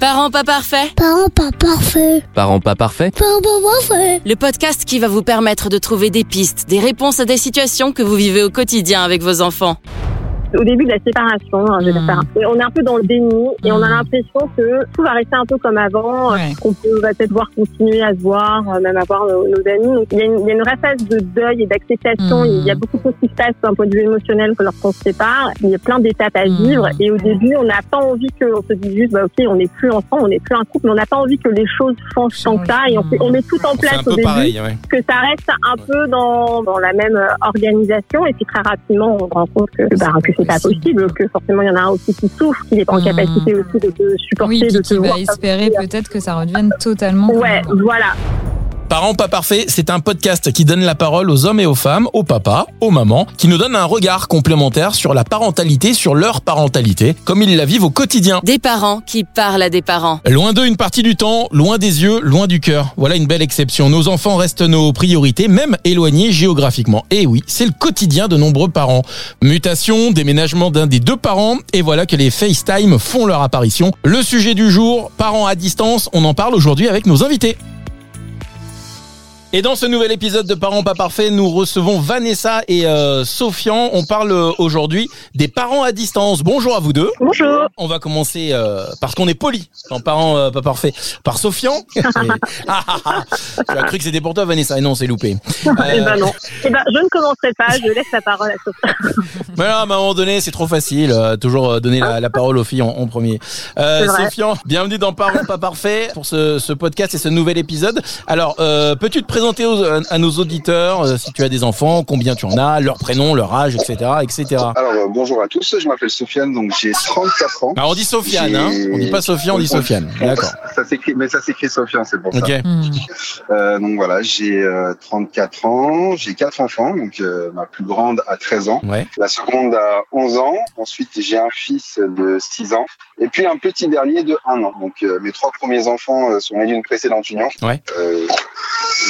Parents pas parfaits Parents pas parfaits. Parents pas parfaits Parents pas parfaits. Le podcast qui va vous permettre de trouver des pistes, des réponses à des situations que vous vivez au quotidien avec vos enfants. Au début de la séparation, hein, je vais Mm. et on est un peu dans le déni et on a Mm. l'impression que tout va rester un peu comme avant, Ouais. qu'on peut va peut-être voir continuer à se voir, euh, même à voir nos, nos amis. Donc, il, y a une, il y a une vraie phase de deuil et d'acceptation. Mm. Il y a beaucoup de choses qui se passent d'un point de vue émotionnel que lorsqu'on se sépare. Il y a plein d'étapes à vivre et au début, on n'a pas envie que, on se dit juste, bah, ok, on n'est plus ensemble, on n'est plus un couple, mais on n'a pas envie que les choses changent tant que ça et on, fait- on met tout en place au début pareil, ouais. que ça reste un peu dans, dans la même euh, organisation et puis très rapidement on compte que, bah, que c'est pas possible, que forcément il y en a un aussi qui souffre, qui n'est pas en Mhm. capacité aussi de te supporter, Oui, de puis te qui va espérer peut-être que ça redevienne totalement. Ouais, voilà. Parents pas parfaits, c'est un podcast qui donne la parole aux hommes et aux femmes, aux papas, aux mamans, qui nous donne un regard complémentaire sur la parentalité, sur leur parentalité, comme ils la vivent au quotidien. Des parents qui parlent à des parents. Loin d'eux une partie du temps, loin des yeux, loin du cœur. Voilà une belle exception. Nos enfants restent nos priorités, même éloignés géographiquement. Et oui, c'est le quotidien de nombreux parents. Mutation, déménagement d'un des deux parents, et voilà que les FaceTime font leur apparition. Le sujet du jour, parents à distance, on en parle aujourd'hui avec nos invités. Et dans ce nouvel épisode de Parents pas parfaits, nous recevons Vanessa et euh, Sofian. On parle euh, aujourd'hui des parents à distance. Bonjour à vous deux. Bonjour. On va commencer euh, parce qu'on est poli dans Parents euh, pas parfaits. Par Sofian. Et- Ah, ah, ah. tu as cru que c'était pour toi Vanessa? Et non c'est loupé. Eh Euh, ben non. Eh ben je ne commencerai pas, je laisse la parole à Sophie. mais là, à un moment donné, c'est trop facile. euh, toujours euh, donner la, la parole aux filles en, en premier. Euh. Sofian, bienvenue dans Parents pas parfaits pour ce, ce podcast et ce nouvel épisode. Alors, euh, peux-tu te présenter aux- à nos auditeurs euh, si tu as des enfants, combien tu en as, leur prénom, leur âge, etc., etc. Alors euh, bonjour à tous, je m'appelle Sofiane, donc j'ai 34 ans. Alors on dit Sofiane, hein On dit pas Sofiane, on dit Sofiane. D'accord. Ça s'écrit, mais ça s'écrit Sofiane, c'est pour ça. Hmm. Euh, donc voilà, j'ai euh, 34 ans, j'ai quatre enfants, donc euh, ma plus grande a 13 ans, Ouais. la seconde a 11 ans, ensuite j'ai un fils de 6 ans, et puis un petit dernier de 1 an. Donc euh, mes trois premiers enfants euh, sont nés d'une précédente union. Ouais. Euh,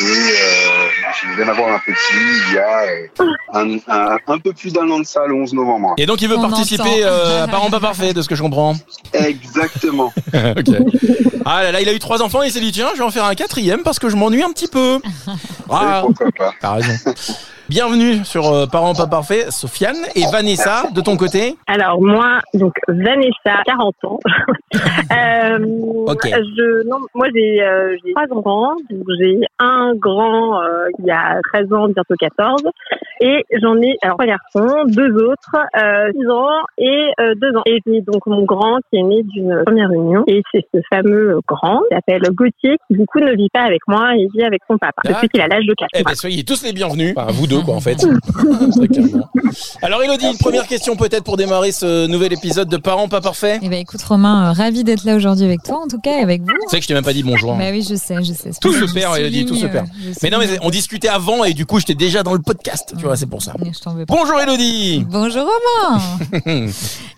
et euh, je viens d'avoir un petit il y a euh, un, un, un peu plus d'un an de ça, le 11 novembre. Et donc il veut On participer euh, à Parents pas parfaits, de ce que je comprends. Exactement. ok. Ah là là, il a eu trois enfants et il s'est dit tiens, je vais en faire un quatrième parce que je m'ennuie un petit peu. Ah, pourquoi pas. t'as raison. Bienvenue sur euh, Parents pas parfaits, Sofiane et Vanessa de ton côté. Alors moi, donc Vanessa, 40 ans. euh, je, non, moi j'ai euh, trois enfants. J'ai un grand euh, qui a 13 ans, bientôt 14. Et j'en ai alors trois garçons, deux autres, euh, 6 ans et euh, 2 ans. Et j'ai donc mon grand qui est né d'une première union. Et c'est ce fameux grand qui s'appelle Gauthier qui du coup ne vit pas avec moi, il vit avec son papa. Depuis qu'il a l'âge de 4 Eh ben soyez tous les bienvenus. Enfin, vous deux quoi en fait. Clairement. Alors Elodie, une première question peut-être pour démarrer ce nouvel épisode de Parents pas parfaits. Eh ben écoute Romain, euh, ravi d'être là aujourd'hui avec toi, en tout cas et avec vous. Tu sais que je t'ai même pas dit bonjour. hein. Bah oui, je sais, je sais. C'est Tout se perd, Elodie, tout se perd. euh, Mais non, mais on discutait avant et du coup j'étais déjà dans le podcast. Tu vois, c'est pour ça. Je pas. Bonjour Elodie. Bonjour Romain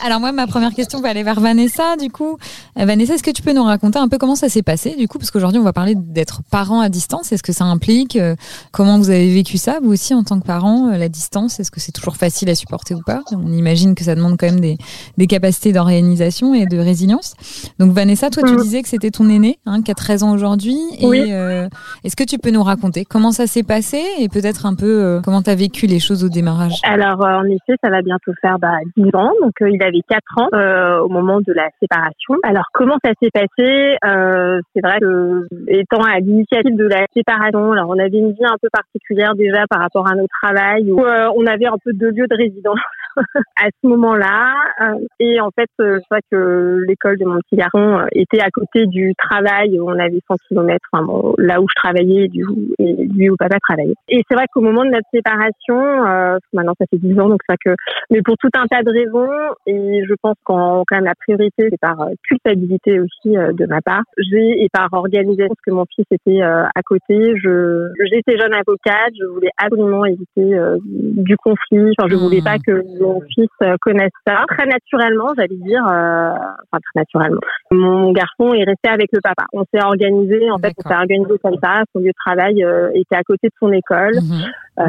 Alors moi, ma première question va aller vers Vanessa, du coup. Euh, Vanessa, est-ce que tu peux nous raconter un peu comment ça s'est passé, du coup? Parce qu'aujourd'hui, on va parler d'être parent à distance. Est-ce que ça implique euh, Comment vous avez vécu ça, vous aussi, en tant que parent, euh, la distance? Est-ce que c'est toujours facile à supporter ou pas? On imagine que ça demande quand même des, des capacités d'organisation et de résilience. Donc Vanessa, toi, tu Mhm. disais que c'était ton aîné, hein, qui a 13 ans aujourd'hui. Oui. Et euh, est-ce que tu peux nous raconter comment ça s'est passé et peut-être un peu euh, comment tu as vécu les choses au démarrage Alors euh, en effet, ça va bientôt faire bah, 10 ans. Donc euh, il avait 4 ans euh, au moment de la séparation. Alors comment ça s'est passé? Euh, C'est vrai que étant à l'initiative de la séparation, alors on avait une vie un peu particulière déjà par rapport à notre travail où euh, on avait un peu deux lieux de résidence à ce moment-là. Euh, et en fait, euh, c'est vrai que l'école de mon petit garçon euh, était à côté du travail. On avait 100 km enfin, bon, là où je travaillais et du et lui où papa travaillait. Et c'est vrai qu'au moment de notre séparation, euh, maintenant ça fait 10 ans, donc c'est vrai que, mais pour tout un tas de raisons, et je pense qu'en quand même la priorité c'est par euh, culpabilité aussi euh, de ma part, j'ai et par organisation parce que mon fils était euh, à côté. Je j'étais jeune avocate, je voulais absolument éviter euh, du conflit. Enfin, je voulais pas que mon fils euh, connaisse ça. Très naturellement, j'allais dire, euh, enfin très naturellement. Mon garçon est resté avec le papa. On s'est organisé, en fait, on s'est organisé comme ça. Son lieu de travail euh, était à côté de son école. Mhm. Euh,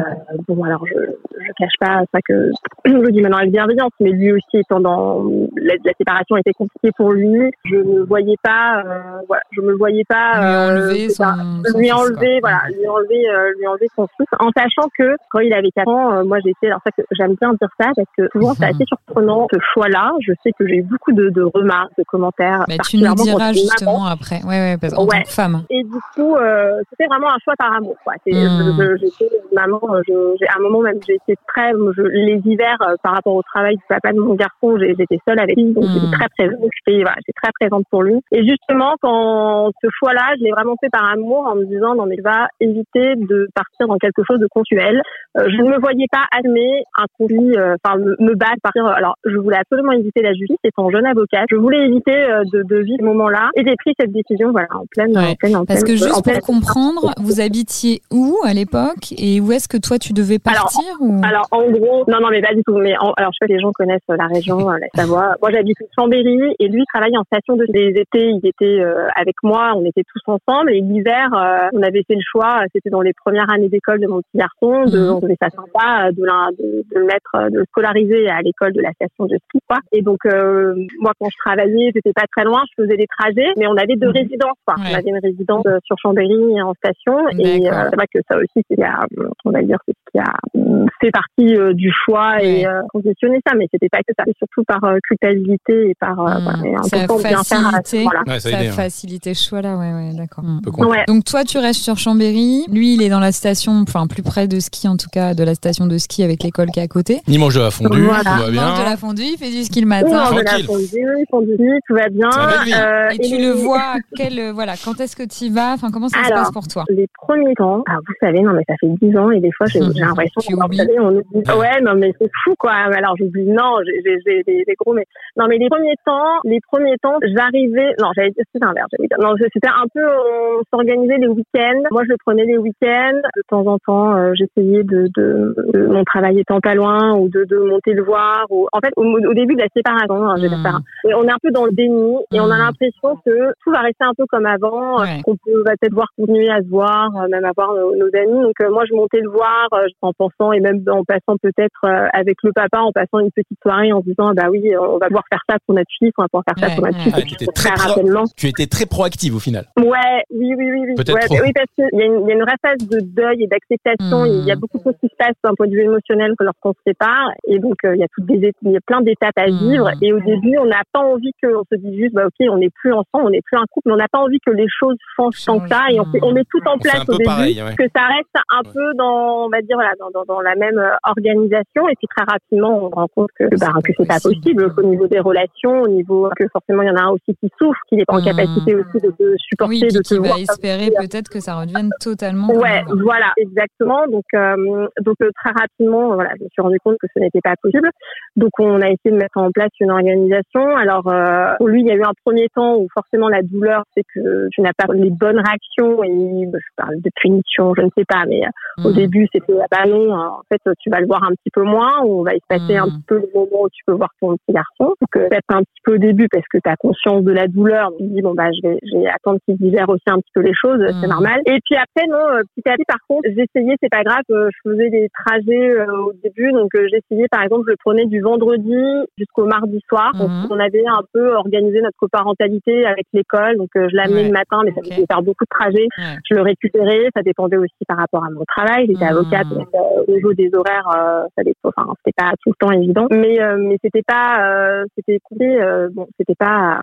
bon, alors je je cache pas ça que je dis maintenant avec bienveillance, mais lui aussi étant dans la, la séparation était compliquée pour lui, je ne voyais pas, euh, voilà, je me voyais pas Lui enlever son- son lui enlever, voilà, lui enlever, lui enlever son fils, en sachant que quand il avait 4 ans, moi j'étais, alors ça que j'aime bien dire ça parce que souvent c'est Mhm. assez surprenant ce choix-là. Je sais que j'ai eu beaucoup de, de remarques, de commentaires. Bah, tu nous diras maman. justement après. Ouais, ouais, parce, en Ouais. tant que femme. Et du coup, euh, c'était vraiment un choix par amour. Quoi. Je- j'étais maman. euh, Je, j'ai, à un moment même, j'ai été très. Je, les hivers, euh, par rapport au travail du papa de mon garçon, j'étais seule avec lui, donc Hmm. j'étais très présente. J'étais, voilà, très présente pour lui. Et justement, quand ce choix-là, je l'ai vraiment fait par amour, en me disant non mais va éviter de partir dans quelque chose de consuel. Euh, je ne me voyais pas admettre un conflit, euh, enfin me, me battre, partir. Alors, je voulais absolument éviter la justice, étant jeune avocate. Je voulais éviter euh, de, de vivre ce moment-là, et j'ai pris cette décision, voilà, en pleine, Ouais. en pleine, en Parce que en juste pleine- pour comprendre, vous habitiez où à l'époque? Et où est-ce que toi tu devais Alors, partir ou... Alors en gros, non non mais pas du tout. Mais en- alors je sais que les gens connaissent la région, euh, la Savoie. Moi j'habite Chambéry et lui travaille en station de les étés. Il était euh, avec moi, on était tous ensemble. Et l'hiver, euh, on avait fait le choix. C'était dans les premières années d'école de mon petit garçon. De, Mhm. On ça sympa euh, de, de, de le mettre, euh, de le scolariser à l'école de la station de ski. Quoi. Et donc euh, moi quand je travaillais, c'était pas très loin. Je faisais des trajets, mais on avait deux Mhm. résidences. Quoi. Ouais. On avait une résidence euh, sur Chambéry en station. Et euh, c'est vrai que ça aussi, c'est qui a, on va dire, c'est ce qui a euh, fait partie euh, du choix Ouais. et euh, conditionné ça, mais c'était pas que ça, c'est surtout par euh, culpabilité et par euh, Hmm. voilà, et Ça a important de bien faire à ce facilité. Ouais, ça a ça a aidé, hein. facilité ce choix-là, ouais, ouais, d'accord. Mm. Donc toi, tu restes sur Chambéry. Lui, il est dans la station, enfin plus près de ski en tout cas, de la station de ski avec l'école qui est à côté. De la fondue, Voilà. tout va Il mange de bien. la fondue, il fait du ski le On matin. mange de la Tranquille. fondue, lit, tout va bien. Euh, Et tu les- le vois, quel, euh, voilà, quand est-ce que tu y vas? Enfin, comment ça se Alors, passe pour toi? Les premiers temps, ah, vous savez, non mais ça fait 10 ans et des fois j'ai l'impression oublies. savez, on oublie. Ouais, non mais c'est fou quoi. Alors j'oublie, non, j'ai des, gros mais non mais les premiers temps, les premiers temps, j'arrivais, non j'allais dire c'est l'inverse, j'allais dire non c'était un peu on s'organisait les week-ends. Moi je le prenais les week-ends. De temps en temps, euh, j'essayais de, de, de- mon travail étant pas loin ou de, de monter le voir. Ou en fait au, au début de la séparation, hein, je vais faire et on est un peu dans le déni et on a Mhm. l'impression que tout va rester un peu comme avant, euh, Ouais. qu'on peut va peut-être voir continuer à se voir, euh, même à voir nos, nos amis. Donc euh, moi je montais le voir euh, en pensant et même en passant peut-être euh, avec le papa, en passant une petite soirée en se disant ah bah oui on va pouvoir faire ça pour notre fils, on va pouvoir faire ça Ouais, pour notre ouais. fils. Ah, et puis, t'étais très pro- rapidement. Tu étais très proactive au final. Ouais, oui, oui, oui, oui. Peut-être Ouais, trop. oui, parce qu'il y, a une- il y a une vraie phase de deuil et d'acceptation. Hmm. Il y a beaucoup de choses qui se passent d'un point de vue émotionnel lorsqu'on se sépare. Et donc, euh, il y a toutes des, il y a plein d'étapes à Hmm. vivre. Et au début, on n'a pas envie que, on se dit juste, bah, ok, on n'est plus ensemble, on n'est plus un couple, mais on n'a pas envie que les choses changent tant que ça. Et on, fait- on met tout en place au début. pareil, ouais. Que ça reste un Ouais. peu dans, on va dire, voilà, dans, dans, dans la même euh, organisation. Et puis, très rapidement, on se rend compte que, bah, que c'est pas possible. qu'au niveau des relations, au niveau, que forcément, il y en a un aussi qui souffre, qui n'est pas en capacité aussi de te supporter, Oui, de te qui va voir espérer peut-être que ça redevienne totalement. Ouais, voilà, exactement. Donc, euh, donc euh, très rapidement, voilà, je me suis rendu compte que ce n'était pas possible. Donc, on a essayé de mettre en place une organisation. Alors, euh, pour lui, il y a eu un premier temps où forcément la douleur, c'est que tu n'as pas les bonnes réactions et bah, je parle de punition, je ne sais pas, mais euh, au Mm. début, c'était ah bah non, hein, en fait, tu vas le voir un petit peu moins, ou on va espacer Mm. un petit peu le moment où tu peux voir ton petit garçon. Donc, euh, peut-être un petit peu au début parce que tu as conscience de la douleur. Tu dis, bon, bah, je vais, je vais attendre qu'il digère aussi un petit peu les choses, c'est Mm. normal. Et puis après, non, petit à petit, par contre, j'essayais, c'est pas grave, je faisais des trajets euh, au début, donc euh, j'essayais, par exemple, je le prenais du vendredi jusqu'au mardi soir. Donc, Mhm. on avait un peu organisé notre coparentalité avec l'école, donc euh, je l'amenais Ouais. le matin, mais ça Ok. me faisait faire beaucoup de trajets Ouais. je le récupérais. Ça dépendait aussi par rapport à mon travail. J'étais Mhm. avocate, donc euh, au niveau des horaires, euh, ça dépend. Enfin, c'était pas tout le temps évident, mais euh, mais c'était pas, euh, c'était. Euh, bon, c'était pas,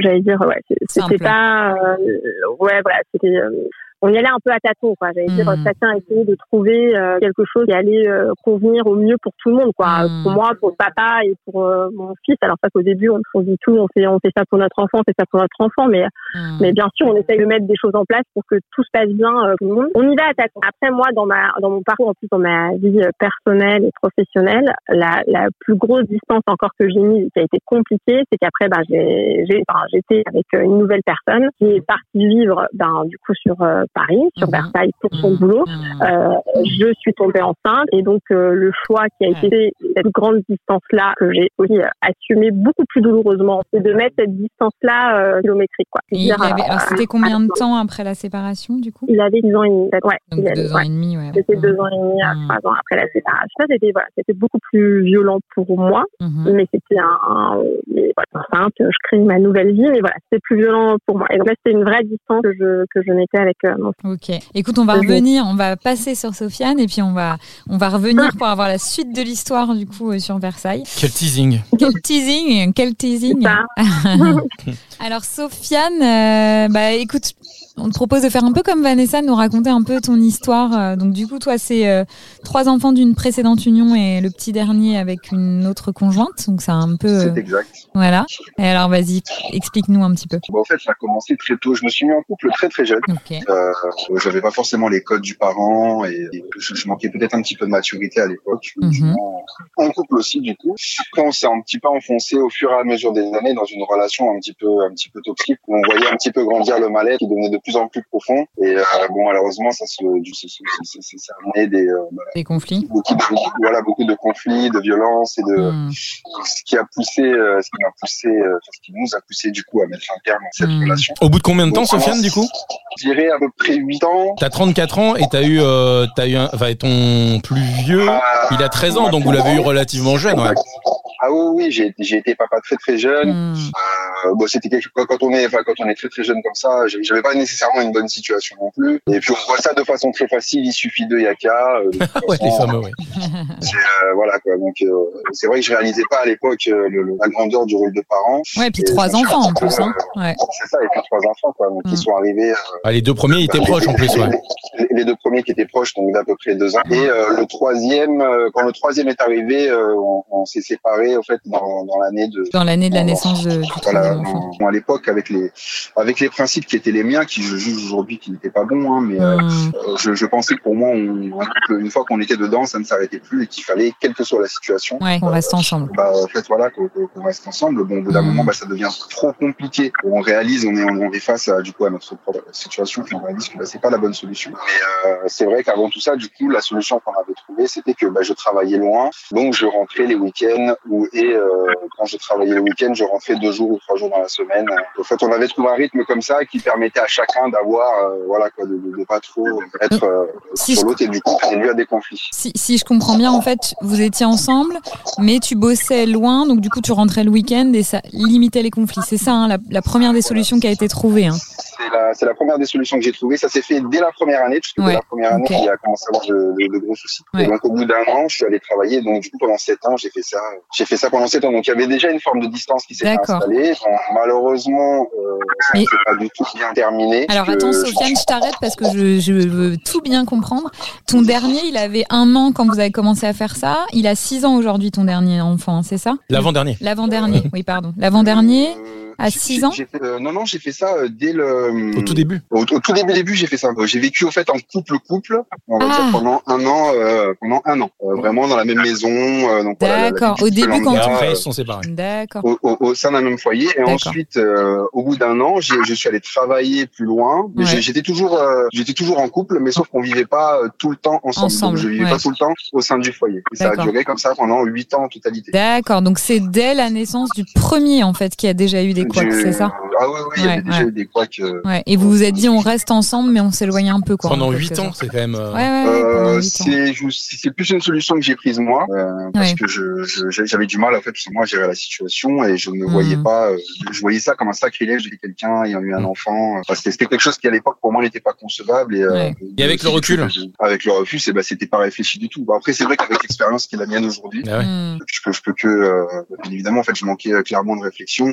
j'allais dire, ouais, c'était pas, euh, ouais, voilà, c'était. Euh, on y allait un peu à tâtons, quoi. J'allais dire, Mhm. chacun essayait de trouver euh, quelque chose qui allait euh, convenir au mieux pour tout le monde, quoi. Mhm. Pour moi, pour le papa et pour euh, mon fils. Alors ça qu'au début, on, on dit tout, on fait, on fait ça pour notre enfant, on fait ça pour notre enfant, mais Mm. mais bien sûr, on essaye de mettre des choses en place pour que tout se passe bien, euh, tout le monde. On y va à tâtons. Après, moi, dans ma, dans mon parcours, en plus, dans ma vie euh, personnelle et professionnelle, la, la plus grosse distance encore que j'ai mise, qui a été compliquée, c'est qu'après, ben, j'ai, j'ai, enfin, j'étais avec euh, une nouvelle personne qui est partie vivre, ben, du coup, sur euh, Paris, sur Mhm. Versailles, pour son Mhm. boulot. Mhm. Euh, je suis tombée enceinte et donc euh, le choix qui a été fait, cette grande distance-là que j'ai aussi assumé beaucoup plus douloureusement, c'est de mettre cette distance-là euh, kilométrique. Quoi. Alors euh, c'était combien de temps après la séparation du coup? Il avait 10 ans et demi. Ouais, Donc il avait- deux ans et demi, ouais. C'était deux ans et demi à trois ans après la séparation. Ça, c'était voilà, c'était beaucoup plus violent pour moi, mais c'était un, un- mais voilà, enceinte, je crée ma nouvelle vie, mais voilà, c'était plus violent pour moi. Et donc là, c'était une vraie distance que je que je mettais avec euh, Ok. Écoute, on va revenir, on va passer sur Sofiane et puis on va, on va revenir pour avoir la suite de l'histoire du coup euh, sur Versailles. Quel teasing. Quel teasing, quel teasing. Alors Sofiane, euh, bah écoute, on te propose de faire un peu comme Vanessa, de nous raconter un peu ton histoire. Euh, Donc du coup, toi, c'est euh, trois enfants d'une précédente union et le petit dernier avec une autre conjointe. Donc c'est un peu, euh, C'est exact. voilà. Et alors vas-y, explique-nous un petit peu. Bon, en fait, ça a commencé très tôt. Je me suis mis en couple très très jeune. Ok. Euh, j'avais pas forcément les codes du parent et, et je, je manquais peut-être un petit peu de maturité à l'époque. En, en couple aussi, du coup. Après, on s'est un petit peu enfoncé au fur et à mesure des années dans une relation un petit peu, un petit peu toxique où on voyait un petit peu grandir le mal-être qui devenait de plus en plus profond. Et euh, bon, malheureusement, ça se, ça, a amené des, euh, bah, Des conflits. beaucoup de, voilà, beaucoup de conflits, de violences et de, Hmm. ce qui a poussé, euh, ce qui m'a poussé, euh, ce qui nous a poussé du coup à mettre un terme à cette Hmm. relation. Au bout de combien de temps, Sofiane, du coup Je dirais à peu près 8 ans. T'as 34 ans et t'as eu, euh, t'as eu un, enfin, ton plus vieux, il a 13 ans, donc vous l'avez eu relativement jeune, ouais. Ah oui, oui, j'ai j'ai été papa très très jeune. Hmm. Euh, bon, c'était quelque quand quand on est, enfin quand on est très très jeune comme ça, j'avais j'avais pas nécessairement une bonne situation non plus. Et puis on voit ça de façon très facile. Il suffit de yaka. Euh, Ouais, les fameux, ouais. c'est, euh, voilà quoi. Donc euh, c'est vrai que je réalisais pas à l'époque euh, la grandeur du rôle de parent. Ouais, et puis Et trois enfants en plus. Hein. Ouais. C'est ça, et puis trois enfants quoi. Donc Mm. ils sont arrivés. euh, Ah, les deux premiers étaient proches en plus, ouais. les, les deux premiers qui étaient proches, donc d'à peu près deux ans. Et euh, le troisième, euh, quand le troisième est arrivé, euh, on, on s'est séparés en fait dans, dans l'année de. Dans l'année de la naissance de, Voilà, à l'époque avec les avec les principes qui étaient les miens, qui je juge aujourd'hui qui n'étaient pas bons, hein, mais Hmm. euh, je, je pensais que pour moi, on, une fois qu'on était dedans, ça ne s'arrêtait plus et qu'il fallait, quelle que soit la situation, Ouais, on reste ensemble. bah, en fait, voilà, qu'on qu'on- qu'on reste ensemble. Bon, au bout d'un Mm. moment, bah, ça devient trop compliqué. On réalise, on est, on est face à, du coup, à notre propre situation, puis on réalise que bah, c'est pas la bonne solution. Mais euh, c'est vrai qu'avant tout ça, du coup, la solution qu'on avait trouvée, c'était que bah, je travaillais loin, donc je rentrais les week-ends, ou et euh, quand je travaillais le week-end, je rentrais deux jours ou trois jours dans la semaine. En fait, on avait trouvé un rythme comme ça qui permettait à d'avoir, euh, voilà, quoi, de, de pas trop être euh, Si sur je- l'autre et du coup, à des conflits. Si, si je comprends bien, en fait, vous étiez ensemble, mais tu bossais loin, donc du coup, tu rentrais le week-end et ça limitait les conflits. C'est ça, hein, la, la première des solutions qui a été trouvée. Hein. C'est la, c'est la première des solutions que j'ai trouvées. Ça s'est fait dès la première année, puisque Ouais, dès la première année, il a commencé à avoir de, de- de gros soucis. Ouais. Et donc, au bout d'un an, je suis allé travailler. Donc, du coup, pendant sept ans, j'ai fait ça. J'ai fait ça pendant sept ans. Donc, il y avait déjà une forme de distance qui s'était D'accord. installée. Bon, malheureusement, euh, ça ne s'est pas du tout bien terminé. Alors attends, je- Sofiane, je t'arrête parce que je, je veux tout bien comprendre. Ton dernier, il avait un an quand vous avez commencé à faire ça. Il a six ans aujourd'hui, ton dernier enfant, c'est ça? L'avant-dernier. L'avant-dernier, oui, pardon. L'avant-dernier Euh, à j'ai- six j'ai- ans j'ai fait- euh, Non, non, j'ai fait ça euh, dès le. Au tout début. Au, au tout début, début, j'ai fait ça. J'ai vécu au fait en couple couple, on va Ah. dire pendant un an, euh, pendant un an, Euh, vraiment dans la même maison. euh, voilà, D'accord. Au début, quand euh, ils sont séparés. D'accord. au, au- au sein d'un même foyer. Et ensuite, euh, au bout d'un an, je suis allé travailler plus loin. Ouais. J'étais toujours, euh, j'étais toujours en couple, mais sauf qu'on vivait pas tout le temps ensemble. Ensemble, Donc, je vivais ouais. pas tout le temps au sein du foyer. Et ça a D'accord. duré comme ça pendant huit ans en totalité. D'accord. Donc c'est dès la naissance du premier, en fait, qui a déjà eu des couacs, c'est ça Ah oui, oui, il y Ouais, avait déjà eu des couacs. euh, Ouais. Et vous vous êtes dit, on reste ensemble, mais on s'éloigne un peu, quoi. Pendant en 8 quelque ans, c'est quand même. euh, Ouais, ouais, ouais, pendant Euh, c'est plus une solution que j'ai prise moi euh, parce Ouais. que je je- j'avais du mal en fait moi à gérer la situation et je ne voyais pas euh, je voyais ça comme un sacrilège de quelqu'un ayant eu un Mhm. enfant Enfin, c'était c'était quelque chose qui à l'époque pour moi n'était pas concevable et, euh, avec le recul avec le recul c'est bah c'était pas réfléchi du tout Bon, après c'est vrai qu'avec l'expérience qui est la mienne aujourd'hui Ah. Hmm. je peux je peux que euh, bien évidemment en fait je manquais clairement de réflexion.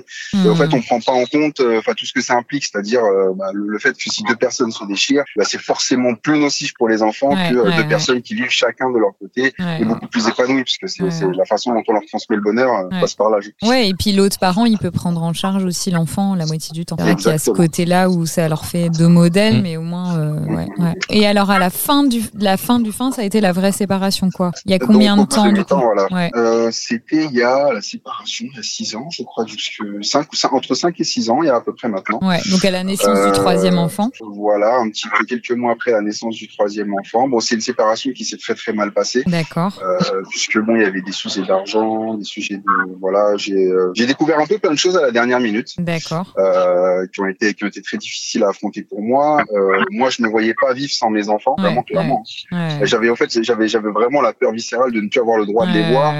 Fait, on prend pas en compte, euh, enfin tout ce que ça implique, c'est-à-dire euh, bah, le, le fait que si deux personnes se déchirent, bah, c'est forcément plus nocif pour les enfants Ouais, que euh, ouais, deux ouais. personnes qui vivent chacun de leur côté Ouais. et beaucoup plus épanouies, puisque c'est la façon dont on leur transmet le bonheur euh, Ouais. passe par là. Ouais, et puis l'autre parent, il peut prendre en charge aussi l'enfant la moitié du temps. Qu'il y a ce côté-là où ça leur fait deux modèles, Mm. mais au moins, euh, ouais, ouais, ouais. Et alors à la fin du la fin du fin, ça a été la vraie séparation quoi? Il y a Donc, combien de temps du coup? voilà. Ouais. Euh, C'était il y a la séparation, il y a 6 ans, je crois, jusque 5 ou 5, entre 5 et 6 ans, il y a à peu près maintenant. Ouais, donc à la naissance Euh, du troisième enfant. Voilà, un petit peu quelques mois après la naissance du troisième enfant. Bon, c'est une séparation qui s'est très très mal passée. D'accord. Euh, puisque bon, il y avait des sujets d'argent, des sujets de voilà, j'ai euh, j'ai découvert un peu plein de choses à la dernière minute D'accord. euh, qui ont été qui ont été très difficiles à affronter pour moi. Euh, moi, je ne voyais pas vivre sans mes enfants, Ouais, vraiment clairement. Ouais. J'avais en fait j'avais j'avais vraiment la peur viscérale de ne plus avoir le droit de les voir.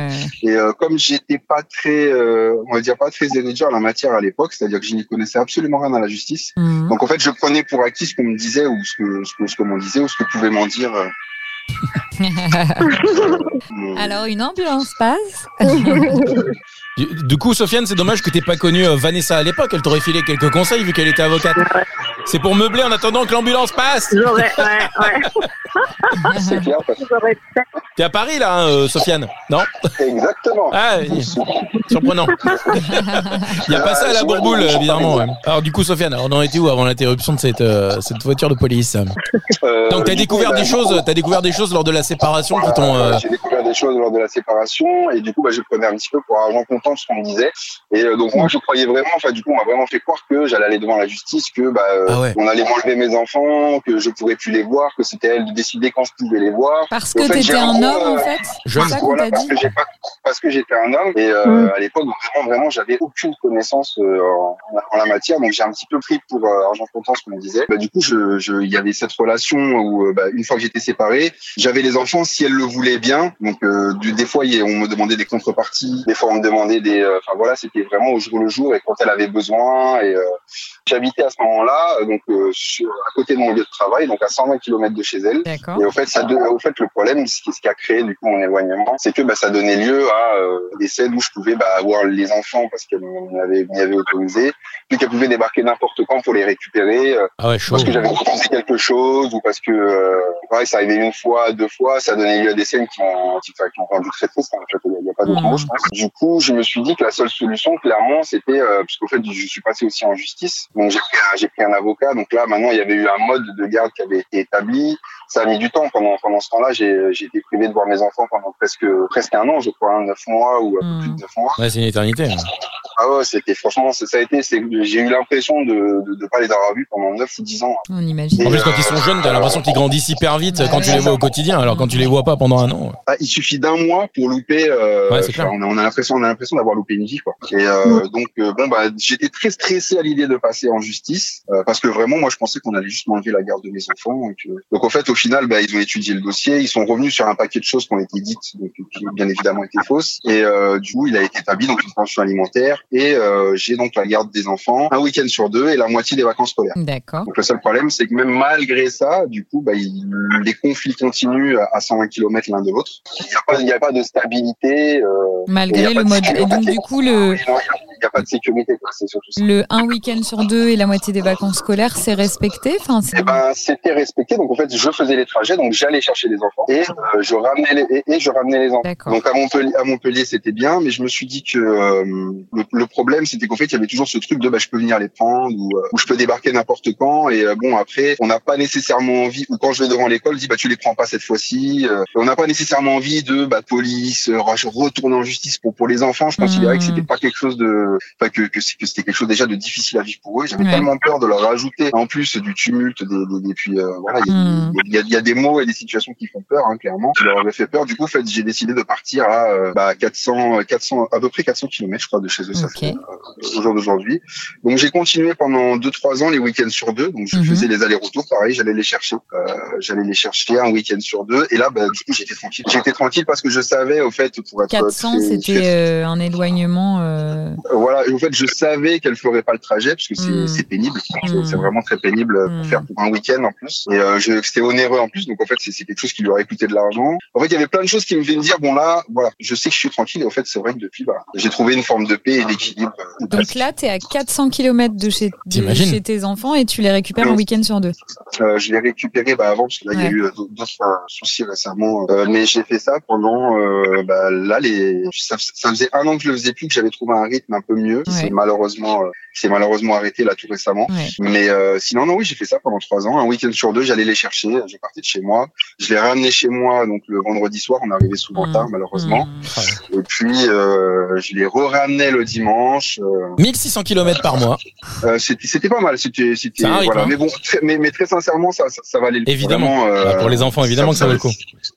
Et euh, comme j'étais pas très, euh, on va dire pas très érudit en la matière à l'époque, c'est-à-dire que je n'y connaissais absolument rien à la justice. Mhm. Donc en fait, je prenais pour acquis ce qu'on me disait ou ce que ce que ce qu'on m'en disait ou ce que pouvait m'en dire. Alors une ambulance passe. Du, coup, Sofiane, c'est dommage que t'aies pas connu euh, Vanessa à l'époque. Elle t'aurait filé quelques conseils vu qu'elle était avocate. C'est pour meubler en attendant que l'ambulance passe. J'aurais, ouais. T'es à Paris là, hein, euh, Sofiane Non? Exactement. Ah, surprenant. Il y a pas ça à la bourboule, évidemment. ouais. Alors du coup, Sofiane, alors, on en était où avant l'interruption de cette euh, cette voiture de police Euh, Donc t'as découvert bah, des choses, t'as découvert des choses lors de la séparation qui t'ont. Euh, J'ai découvert des choses lors de la séparation et du coup, bah, je prenais un petit peu pour argent comptant ce qu'on me disait. Et euh, donc moi, je croyais vraiment, enfin du coup, on m'a vraiment fait croire que j'allais aller devant la justice, que bah, euh, Ah ouais. on allait m'enlever mes enfants, que je pourrais plus les voir, que c'était elle de décider quand je pouvais les voir. Parce que t'étais un homme en fait. ça qu'on Voilà, parce que j'ai pas, parce que j'étais un homme et euh, Mm. à l'époque vraiment vraiment j'avais aucune connaissance euh, en, en la matière donc j'ai un petit peu pris pour euh, argent comptant ce qu'on me disait. Bah, du coup je je il y avait cette relation où bah, une fois que j'étais séparé j'avais les enfants si elle le voulait bien donc euh, du, des fois on me demandait des contreparties des fois on me demandait des euh, enfin voilà c'était vraiment au jour le jour et quand elle avait besoin et euh, j'habitais à ce moment-là euh, donc euh, sur, à côté de mon lieu de travail donc à 120 km de chez elle D'accord. et au fait, ça, de- au fait, le problème, ce qui, ce qui a créé du coup mon éloignement, c'est que bah, ça donnait lieu à euh, des scènes où je pouvais bah, avoir les enfants parce qu'elle m'y avait, autorisé, puis qu'elle pouvait débarquer n'importe quand pour les récupérer euh, Ah ouais, chaud. parce que j'avais proposé quelque chose ou parce que euh, pareil, ça arrivait une fois, deux fois, ça donnait lieu à des scènes qui ont, qui, qui ont rendu très triste. En fait, il n'y a, pas d'autre Mhm. mot, je pense. Du coup, je me suis dit que la seule solution, clairement, c'était euh, parce qu'au fait, je suis passé aussi en justice, donc j'ai pris, pris un avocat. Donc là, maintenant, il y avait eu un mode de garde qui avait été établi. Ça a mis du temps. Pendant pendant ce temps-là, j'ai j'ai été privé de voir mes enfants pendant presque presque un an, je crois, hein, neuf mois ou un peu Mhm. plus de neuf mois. Ouais, c'est une éternité. Ah ouais, c'était franchement, ça a été. c'est- J'ai eu l'impression de, de de pas les avoir vus pendant neuf ou dix ans. On imagine. En plus, quand ils sont jeunes, t'as l'impression qu'ils grandissent hyper vite Bah quand tu les vois au quotidien. Alors quand tu les vois pas pendant un an. Ah, il suffit d'un mois pour louper. Euh, Ouais, clair. on a, on a l'impression, on a l'impression d'avoir loupé une vie, quoi. Et euh, donc, euh, bon, bah, j'étais très stressé à l'idée de passer en justice euh, parce que vraiment, moi, je pensais qu'on allait juste m'enlever la garde de mes enfants. et que- Donc, en fait, au final, bah, ils ont étudié le dossier, ils sont revenus sur un paquet de choses qui ont été dites, donc qui bien évidemment étaient fausses. Et euh, du coup, il a été établi donc une pension alimentaire et euh, j'ai donc la garde des enfants un week-end sur deux et la moitié des vacances scolaires. D'accord. Donc le seul problème, c'est que même malgré ça, du coup, bah, il- les conflits continuent à 120 km l'un de l'autre. Il n'y a, pas- a de stabilité. Euh, Malgré le de mode. Et donc du coup le Il n'y a, pas de sécurité. C'est surtout ça. le un week-end sur deux et la moitié des vacances scolaires, c'est respecté? Enfin, Eh ben, c'était respecté. Donc en fait, je faisais les trajets, donc j'allais chercher les enfants et euh, je ramenais les et, et je ramenais les enfants. Donc à Montpellier, à Montpellier, c'était bien, mais je me suis dit que euh, le, le problème, c'était qu'en fait, il y avait toujours ce truc de bah, je peux venir les prendre ou, euh, ou je peux débarquer n'importe quand. Et bon, après, on n'a pas nécessairement envie. Ou quand je vais devant l'école, je dis bah tu les prends pas cette fois-ci. On n'a pas nécessairement envie de bah police, euh, je retourne en justice pour pour les enfants. Je considérais que Mhm. c'était pas quelque chose de, enfin que que, c'était quelque chose déjà de difficile à vivre pour eux. J'avais Ouais. tellement peur de leur rajouter en plus du tumulte, des, des, des- puis voilà, il y a- il y, a, il y a des mots et des situations qui font peur, hein, clairement. Ça leur avait fait peur. Du coup, en fait, j'ai décidé de partir à euh, bah, 400, 400, à peu près 400 km, je crois, de chez eux, ça Ok. fait, euh, au jour d'aujourd'hui. Donc, j'ai continué pendant deux, trois ans les week-ends sur deux. Donc, je Mhm. faisais les allers-retours, pareil, j'allais les chercher. Euh, j'allais les chercher un week-end sur deux. Et là, bah, du coup, j'étais tranquille. J'étais tranquille parce que je savais, au fait, pour être 400, très- c'était euh, un éloignement. euh, voilà, et en fait, je savais qu'elle ferait pas le trajet parce que c'est Mm. pénible. C'est- Mm. C'est vraiment très pénible pour Mm. faire pour un week-end en plus. Et euh, je- c'était onéreux en plus, donc en fait, c'est quelque chose qui lui aurait coûté de l'argent. En fait, il y avait plein de choses qui me faisaient me dire bon là, voilà, je sais que je suis tranquille. Et en fait, c'est vrai que depuis, bah, j'ai trouvé une forme de paix et d'équilibre. euh, Donc là, tu es à 400 km de chez, de T'imagines chez tes enfants et tu les récupères un week-end sur deux. Euh, je l'ai récupéré bah, avant parce que là il y a eu euh, d'autres euh, soucis récemment. Euh, mais j'ai fait ça pendant euh, bah, là les ça, ça faisait un an que je le faisais plus que j'avais trouvé un rythme un peu mieux. Ouais. C'est malheureusement euh, C'est malheureusement arrêté là tout récemment. Ouais. Mais euh, sinon, non, oui, j'ai fait ça pendant trois ans. Un week-end sur deux, j'allais les chercher. J'ai parti de chez moi. Je les ramenais chez moi. Donc le vendredi soir, on arrivait souvent Mmh. tard, malheureusement. Mmh. Et puis euh, je les re-ramenais le dimanche. Euh, 1600 km par mois. euh, c'était pas mal. C'était c'était Ça voilà. hein. Mais bon, très, mais, mais très sincèrement, ça, ça, ça valait le coup. Évidemment. Vraiment, euh, Bah, pour les enfants, évidemment que ça vaut le coup.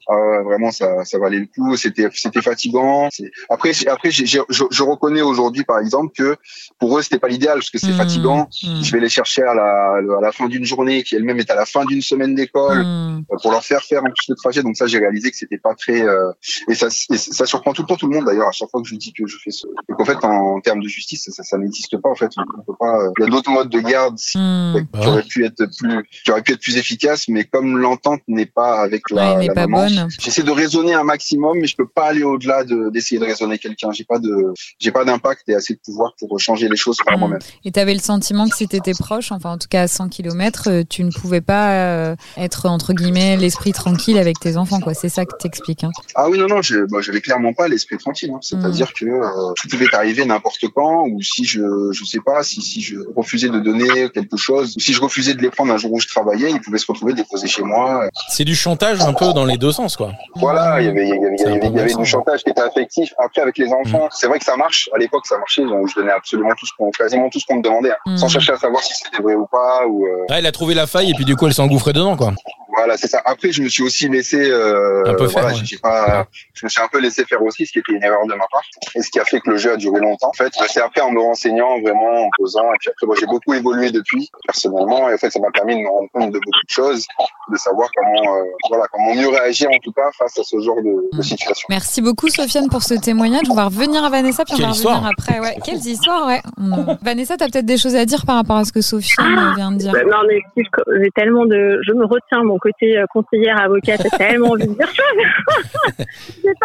Ah vraiment, ça, ça valait le coup. C'était, c'était fatigant. Après, après, j'ai- je, je reconnais aujourd'hui, par exemple, que pour eux, c'était pas parce que c'est Mmh. fatigant. Mmh. Je vais les chercher à la, à la fin d'une journée, qui elle-même est à la fin d'une semaine d'école, Mmh. euh, pour leur faire faire en plus le trajet. Donc ça, j'ai réalisé que c'était pas très. euh, et ça, et ça surprend tout le temps tout le monde d'ailleurs. À chaque fois que je dis que je fais ce, donc en fait, en, termes de justice, ça, ça n'existe pas en fait. On peut pas. euh, Il y a d'autres modes de garde Mmh. qui auraient pu être plus, qui auraient pu être plus efficaces, mais comme l'entente n'est pas avec la, Ouais, la pas maman, bonne. J'essaie de raisonner un maximum, mais je peux pas aller au-delà de- d'essayer de raisonner quelqu'un. J'ai pas de, j'ai pas d'impact et assez de pouvoir pour changer les choses par Mm. Et tu avais le sentiment que si tu étais proche, enfin en tout cas à 100 km, tu ne pouvais pas euh, être entre guillemets l'esprit tranquille avec tes enfants quoi. C'est ça que t'expliques. Hein. Ah oui, non, non, je, moi, j'avais clairement pas l'esprit tranquille. hein. C'est-à-dire que euh, tout pouvait arriver n'importe quand, ou si je, je sais pas, si, si je refusais de donner quelque chose, ou si je refusais de les prendre un jour où je travaillais, ils pouvaient se retrouver déposés chez moi. C'est du chantage un peu dans les deux sens, quoi. Voilà, il y avait, y y y du chantage qui était affectif. Après, avec les enfants, c'est vrai que ça marche. À l'époque, ça marchait. Donc, je donnais absolument tout ce qu'on, tout ce qu'on me demandait, hein, sans chercher à savoir si c'était vrai ou pas, ou. euh, il a trouvé la faille et puis du coup, elle s'est engouffrée dedans, quoi. Voilà, c'est ça. Après, je me suis aussi laissé, euh, Un peu faire, voilà, ouais. je me suis un peu laissé faire aussi, ce qui était une erreur de ma part, et ce qui a fait que le jeu a duré longtemps. En fait, c'est après en me renseignant vraiment, en posant, et puis après, moi, j'ai beaucoup évolué depuis personnellement, et en fait, ça m'a permis de me rendre compte de beaucoup de choses, de savoir comment, euh, voilà, comment mieux réagir en tout cas face à ce genre de, de situation. Merci beaucoup Sofiane pour ce témoignage. On va revenir à Vanessa puis on Quelle va histoire. revenir après. Ouais. Quelles histoires, ouais. On- Vanessa, t'as peut-être des choses à dire par rapport à ce que Sofiane Ah, vient de dire. Bah, Non, mais j'ai tellement de, je me retiens mon côté euh, conseillère avocate, j'ai tellement envie de dire choses.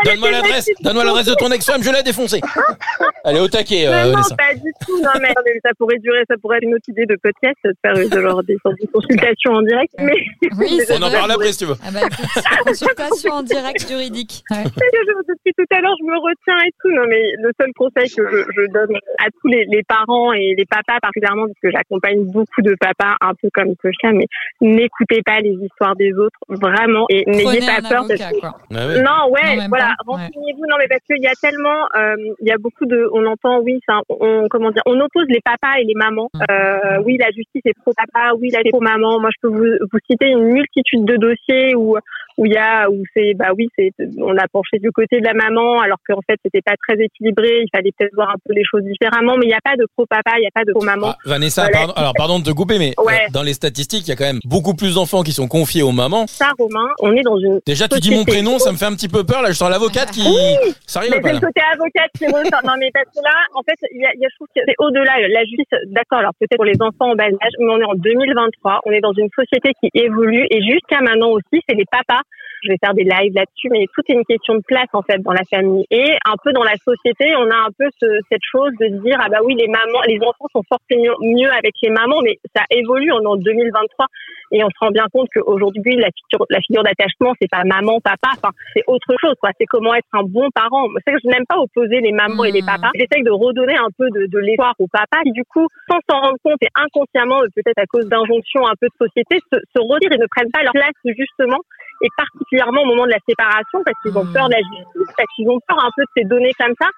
Donne-moi l'adresse, donne-moi l'adresse de ton ex-femme, je l'ai défoncé. Elle est au taquet, euh, Non, pas du tout. Non, mais mais ça pourrait durer, ça pourrait être une autre idée de podcast, de faire euh, genre des sortes de consultations en direct. Mais Oui, c'est On en parle après si tu veux. Ah bah écoute, consultation en direct juridique. Ouais. que je- depuis tout à l'heure, je me retiens et tout. Non, mais le seul conseil que je, je donne à tous les, les parents et les papas particulièrement, parce que j'accompagne beaucoup de papas, un peu comme Sofiane, mais n'écoutez pas les histoires des autres, vraiment, et n'ayez pas un peur. parce avocat, que- quoi. Ah ouais. Non, ouais, Non, voilà, ouais. renseignez-vous. Non, mais parce qu'il y a tellement, euh, il y a beaucoup de, on entend, oui, ça, on, comment dire, on oppose les papas et les mamans. Euh, oui, la justice est pro papa, oui, la est pro maman. Moi, je peux vous, vous citer une multitude de dossiers où où il y a, où c'est, bah oui, c'est, on a penché du côté de la maman, alors qu'en fait, c'était pas très équilibré. Il fallait peut-être voir un peu les choses différemment, mais il n'y a pas de pro papa, il n'y a pas de pro maman. Ah, Vanessa, Voilà. pardon, alors pardon de te couper, mais Ouais. euh, dans les statistiques, il y a quand même beaucoup plus d'enfants qui sont confiés aux mamans. Ça, Romain, on est dans une Déjà, tu dis mon prénom, ça me fait un petit peu peur. Là, je sens l'avocate qui. Ça arrive Mais c'est le côté avocate qui ressort. Non, mais parce que là, en fait, il y a, y a, je trouve que c'est au-delà. La justice, d'accord, alors peut-être pour les enfants en bas âge, mais on est en 2023. On est dans une société qui évolue et jusqu'à maintenant aussi, c'est les papas. Je vais faire des lives là-dessus, mais tout est une question de place, en fait, dans la famille. Et un peu dans la société, on a un peu ce, cette chose de dire, ah bah oui, les mamans, les enfants sont forcément mieux avec les mamans, mais ça évolue. On est en 2023 et on se rend bien compte qu'aujourd'hui, la figure, la figure d'attachement, c'est pas maman, papa, enfin, c'est autre chose, quoi. C'est comment être un bon parent. C'est que je n'aime pas opposer les mamans et les Mmh. papas. J'essaye de redonner un peu de, de l'espoir aux papas qui, du coup, sans s'en rendre compte et inconsciemment, peut-être à cause d'injonctions un peu de société, se, se redire et ne prennent pas leur place, justement, et particulièrement au moment de la séparation, parce qu'ils ont Mmh. peur de la justice, parce qu'ils ont peur un peu de ces données comme ça.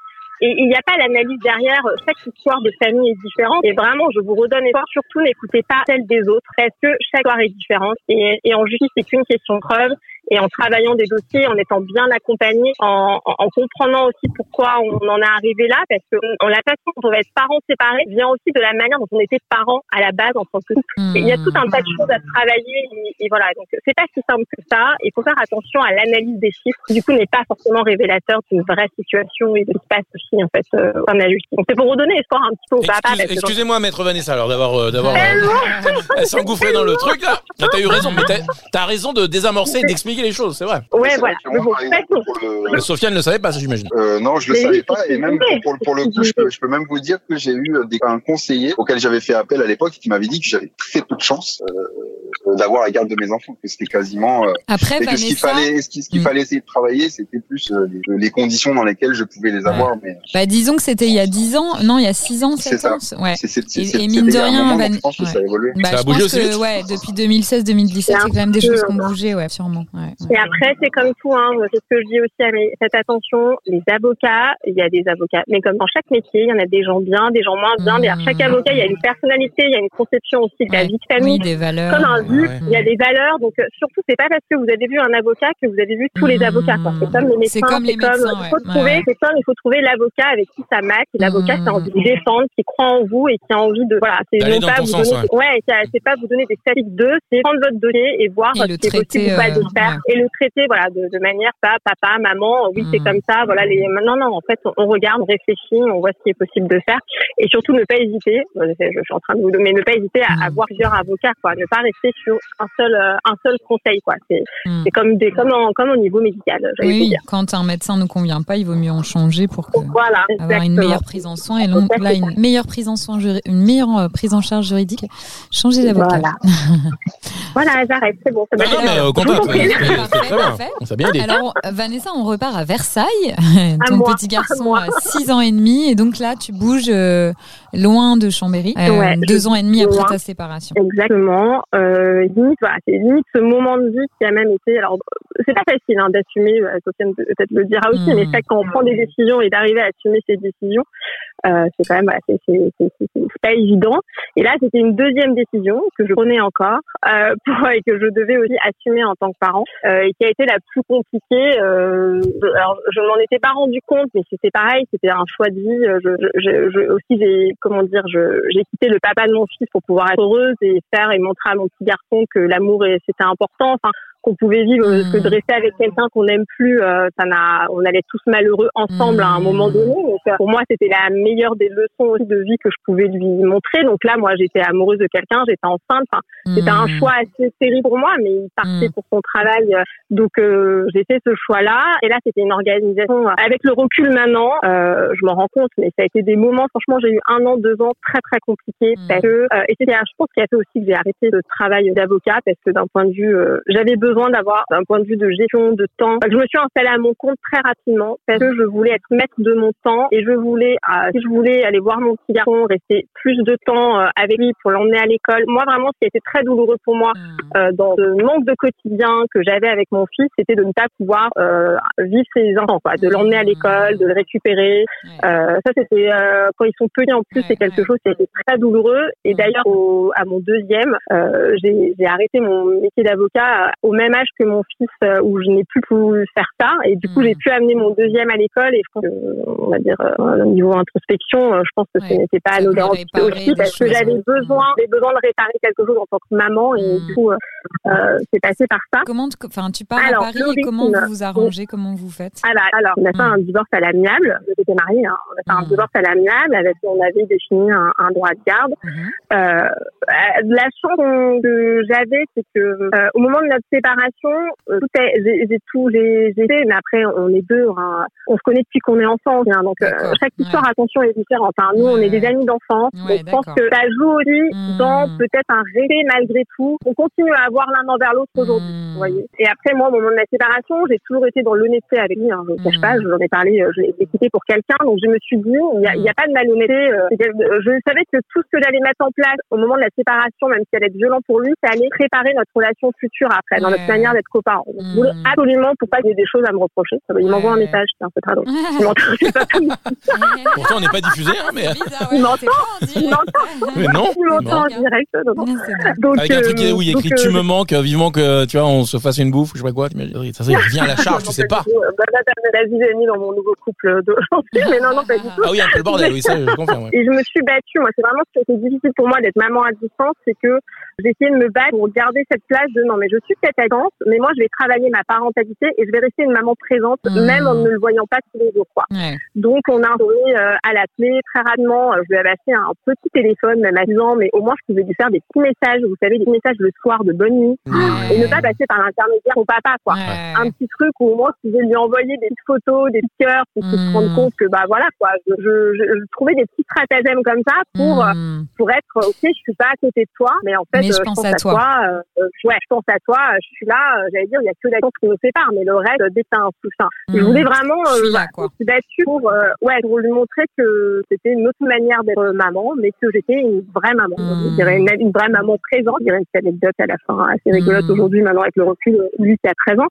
Et il n'y a pas l'analyse derrière. Chaque histoire de famille est différente. Et vraiment, je vous redonne espoir. Surtout, n'écoutez pas celle des autres parce que chaque histoire est différente. Et, et en justice, c'est qu'une question de preuve. Et en travaillant des dossiers, en étant bien accompagné, en, en, en comprenant aussi pourquoi on en est arrivé là, parce que on, la façon dont on va être parents séparés vient aussi de la manière dont on était parents à la base en tant que couple. Et il y a tout un tas de choses à travailler et, et voilà. Donc c'est pas si simple que ça. Il faut faire attention à l'analyse des chiffres. qui, Du coup, n'est pas forcément révélateur d'une vraie situation et de ce qui se passe aussi en fait euh, comme la justice. Donc c'est pour redonner espoir un petit peu papas. Excuse- que Excusez-moi, maître Vanessa, alors d'avoir euh, d'avoir euh, elle s'est engouffrée dans le truc là. T'as eu raison, mais t'as- t'as raison de désamorcer et les choses, c'est vrai. Ouais, voilà. que Mais bon, le- Sofiane ne le savait pas, ça j'imagine. Euh, non, je le savais pas. Et même pour, pour le coup, je peux, je peux même vous dire que j'ai eu des, un conseiller auquel j'avais fait appel à l'époque qui m'avait dit que j'avais très peu de chance. Euh, d'avoir la garde de mes enfants. C'était quasiment. Euh, Après, que ce qu'il fallait, ce qu'il Mm. fallait essayer de travailler, c'était plus euh, les, les conditions dans lesquelles je pouvais les avoir. Mais Bah, disons que c'était il y a 10 ans, non, il y a 6 ans, C'est 7 ça. ans. Ouais. c'est, c'est, c'est, Et- mine de rien, Van- donc je pense que ça a ouais. évolué. Bah, Ça a je bougé pense aussi que, ouais, depuis 2016-2017, C'est quand même des choses qui ont ouais. bougé, ouais, sûrement. Ouais. Et après, c'est comme tout, hein. moi, C'est ce que je dis aussi à mes, faites attention, les avocats, il y a des avocats. Mais comme dans chaque métier, il y en a des gens bien, des gens moins bien. Mmh. Derrière chaque avocat, il y a une personnalité, il y a une conception aussi de la vie de famille. Oui, des valeurs. Comme un vu, Ouais. il y a des valeurs. Donc, euh, surtout, c'est pas parce que vous avez vu un avocat que vous avez vu tous les Mmh. avocats. C'est comme les médecins. C'est comme les médecins, il faut ouais. trouver, Ouais. c'est comme il faut trouver l'avocat avec qui ça match. L'avocat Mmh. qui a envie de vous défendre, qui croit en vous et qui a envie de, voilà, c'est non pas vous sens, donner, ouais, c'est c'est pas vous donner des statistiques d'eux, c'est prendre votre dossier et voir Et ce le qui est traiter, possible ou pas de euh, faire. Et le traiter, voilà, de, de manière pas papa, maman, oui, c'est Mmh. comme ça, voilà, les, non, non, en fait, on regarde, on réfléchit, on voit ce qui est possible de faire. Et surtout, ne pas hésiter, euh, je, suis en train de vous donner, mais ne pas hésiter à Mmh. avoir plusieurs avocats, quoi. Ne pas rester sur un seul, euh, un seul conseil, quoi. C'est, Mm. c'est comme des, comme, en, comme au niveau médical, Oui, dire. quand un médecin ne convient pas, il vaut mieux en changer pour que Voilà, avoir une meilleure prise en soin et donc là une meilleure prise en soin une meilleure euh, prise en charge juridique changer d'avocat Voilà. Voilà, j'arrête, c'est bon. au vous contraire, Parfait, parfait. On s'est bien aidé. alors Vanessa on repart à Versailles ton moi, petit garçon a 6 ans et demi et donc là tu bouges euh, loin de Chambéry euh, Ouais, deux ans et demi après loin. ta séparation Exactement. Euh, limite, voilà, c'est limite ce moment de vie qui a même été. Alors, c'est pas facile hein, d'assumer. Sofiane peut- peut-être le dira aussi, mais c'est quand on prend des décisions et d'arriver à assumer ces décisions, euh, c'est quand même, voilà, c'est, c'est, c'est, c'est- c'est pas évident. Et là, c'était une deuxième décision que je prenais encore euh, pour, et que je devais aussi assumer en tant que parent, et qui a été la plus compliquée. Euh, alors, je m'en étais pas rendu compte, mais c'était pareil. C'était un choix de vie. Euh, Je, je, je, aussi, j'ai, comment dire, j'ai quitté le papa de mon fils pour pouvoir être heureuse et faire et montrer à mon petit garçon que l'amour c'était important. Enfin, qu'on pouvait vivre, euh, Mhm. que de rester avec quelqu'un qu'on n'aime plus, euh, ça n'a, on allait tous malheureux ensemble à un Mhm. moment donné. Donc euh, pour moi, c'était la meilleure des leçons aussi de vie que je pouvais lui montrer. Donc là, moi, j'étais amoureuse de quelqu'un, j'étais enceinte. Enfin, c'était un Mm. choix assez terrible pour moi, mais il partait pour son travail. Donc euh, j'ai fait ce choix-là. Et là, c'était une organisation euh, avec le recul maintenant. euh, je m'en rends compte, mais ça a été des moments. Franchement, j'ai eu un an, deux ans très très compliqués parce que euh, et c'était, je pense, qu'il a fait aussi que j'ai arrêté le travail d'avocat parce que d'un point de vue, euh, j'avais besoin d'avoir d'un point de vue de gestion de temps. Je me suis installée à mon compte très rapidement parce que je voulais être maître de mon temps et je voulais, euh, si je voulais aller voir mon petit garçon, rester plus de temps euh, avec lui pour l'emmener à l'école. Moi, vraiment, ce qui a été très douloureux pour moi Mm. euh, dans le manque de quotidien que j'avais avec mon fils, c'était de ne pas pouvoir vivre ses enfants, quoi, de l'emmener à l'école, de le récupérer. Ça, c'était quand ils sont petits en plus, c'est quelque chose qui a été très douloureux. Et d'ailleurs, à mon deuxième, j'ai arrêté mon métier d'avocat au même âge que mon fils, euh, où je n'ai plus pu faire ça. Et du coup, j'ai pu amener mon deuxième à l'école. Et je pense que, on va dire, euh, au niveau introspection, euh, je pense que ce n'était pas anodin aussi, parce que j'avais besoin, j'avais besoin de réparer quelque chose en tant que maman. Et du coup, euh, euh, c'est passé par ça. comment enfin tu pars Alors, à Paris et comment vous vous arrangez comment vous faites? Ah bah, alors, on a fait Mm. un divorce à l'amiable. J'étais mariée, hein. On a fait un divorce à l'amiable avec, on avait défini un, un droit de garde. Mhm. La chance que j'avais, c'est que au moment de notre séparation, euh, tout est, j'ai, tout, j'ai, fait, mais après on est deux, hein. on se connaît depuis qu'on est enfant, hein. donc euh, chaque histoire ouais. attention est différente. Hein. Nous, on est des amis d'enfance, Ouais, donc je pense que ça joue aussi Mm. dans peut-être un rêver malgré tout. On continue à avoir l'un envers l'autre aujourd'hui. Mm. Vous voyez. Et après, moi, au moment de la séparation, j'ai toujours été dans l'honnêteté avec lui. Hein, je ne le cache pas, je vous en ai parlé, euh, je l'ai quitté pour quelqu'un. Donc, je me suis dit, il n'y a, y a pas de malhonnêteté. euh, je savais que tout ce que j'allais mettre en place au moment de la séparation, même si elle allait être violent pour lui, ça allait préparer notre relation future après, dans. Notre manière d'être copains. Donc, Je Mm. voulais absolument pour pas qu'il y ait des choses à me reprocher. Il m'envoie un message, c'est un peu très drôle. Il m'entend- c'est pas comme- Pourtant, on n'est pas diffusé, hein, mais Il m'entend, il m'entend. Mais non, il m'entend en non. direct. Donc, avec un truc euh, où il écrit euh, tu me manques, euh, vivement que tu vois, on se fasse une bouffe, ou je sais pas quoi. Ça, ça, il revient à la charge, tu sais pas. Bah, là, t'as la vie mis dans mon nouveau couple d'aujourd'hui, mais non, non, pas du tout. Ah oui, un peu le bordel, oui, ça, je confirme. Et je me suis battue. Moi, c'est vraiment ce qui a été difficile pour moi d'être maman à distance, c'est que j'ai essayé de me battre pour garder cette place de non, mais je suis peut-être à mais moi, je vais travailler ma parentalité et je vais rester une maman présente, Mhm. même en ne le voyant pas tous les jours, quoi. Ouais. Donc, on a instauré euh, à l'appeler très rapidement. Euh, Je lui avais acheté un petit téléphone, même à 10 ans, mais au moins, je pouvais lui faire des petits messages. Vous savez, des messages le soir de bonne nuit. Ouais. Et ne pas passer par l'intermédiaire au papa, quoi Ouais. un petit truc où au moins je pouvais lui envoyer des petites photos, des petits cœurs, pour qu'il se Mm. rende compte que bah voilà quoi, je, je, je, je trouvais des petits stratagèmes comme ça pour euh, Mm. pour être ok, je suis pas à côté de toi, mais en fait, Mais je euh, pense à toi. euh, euh, ouais, je pense à toi, euh, je là, euh, j'allais dire, il y a que la qui nous sépare, mais le reste, euh, dès que t'as un soutien. Je Hmm. voulais vraiment, Je euh, là, quoi. battue pour, euh, ouais, pour lui montrer que c'était une autre manière d'être maman, mais que j'étais une vraie maman. Hmm. Je dirais une, une vraie maman présente. Je dirais une petite anecdote à la fin assez rigolote Hmm. aujourd'hui, maintenant avec le recul, euh, lui c'est à 13 ans.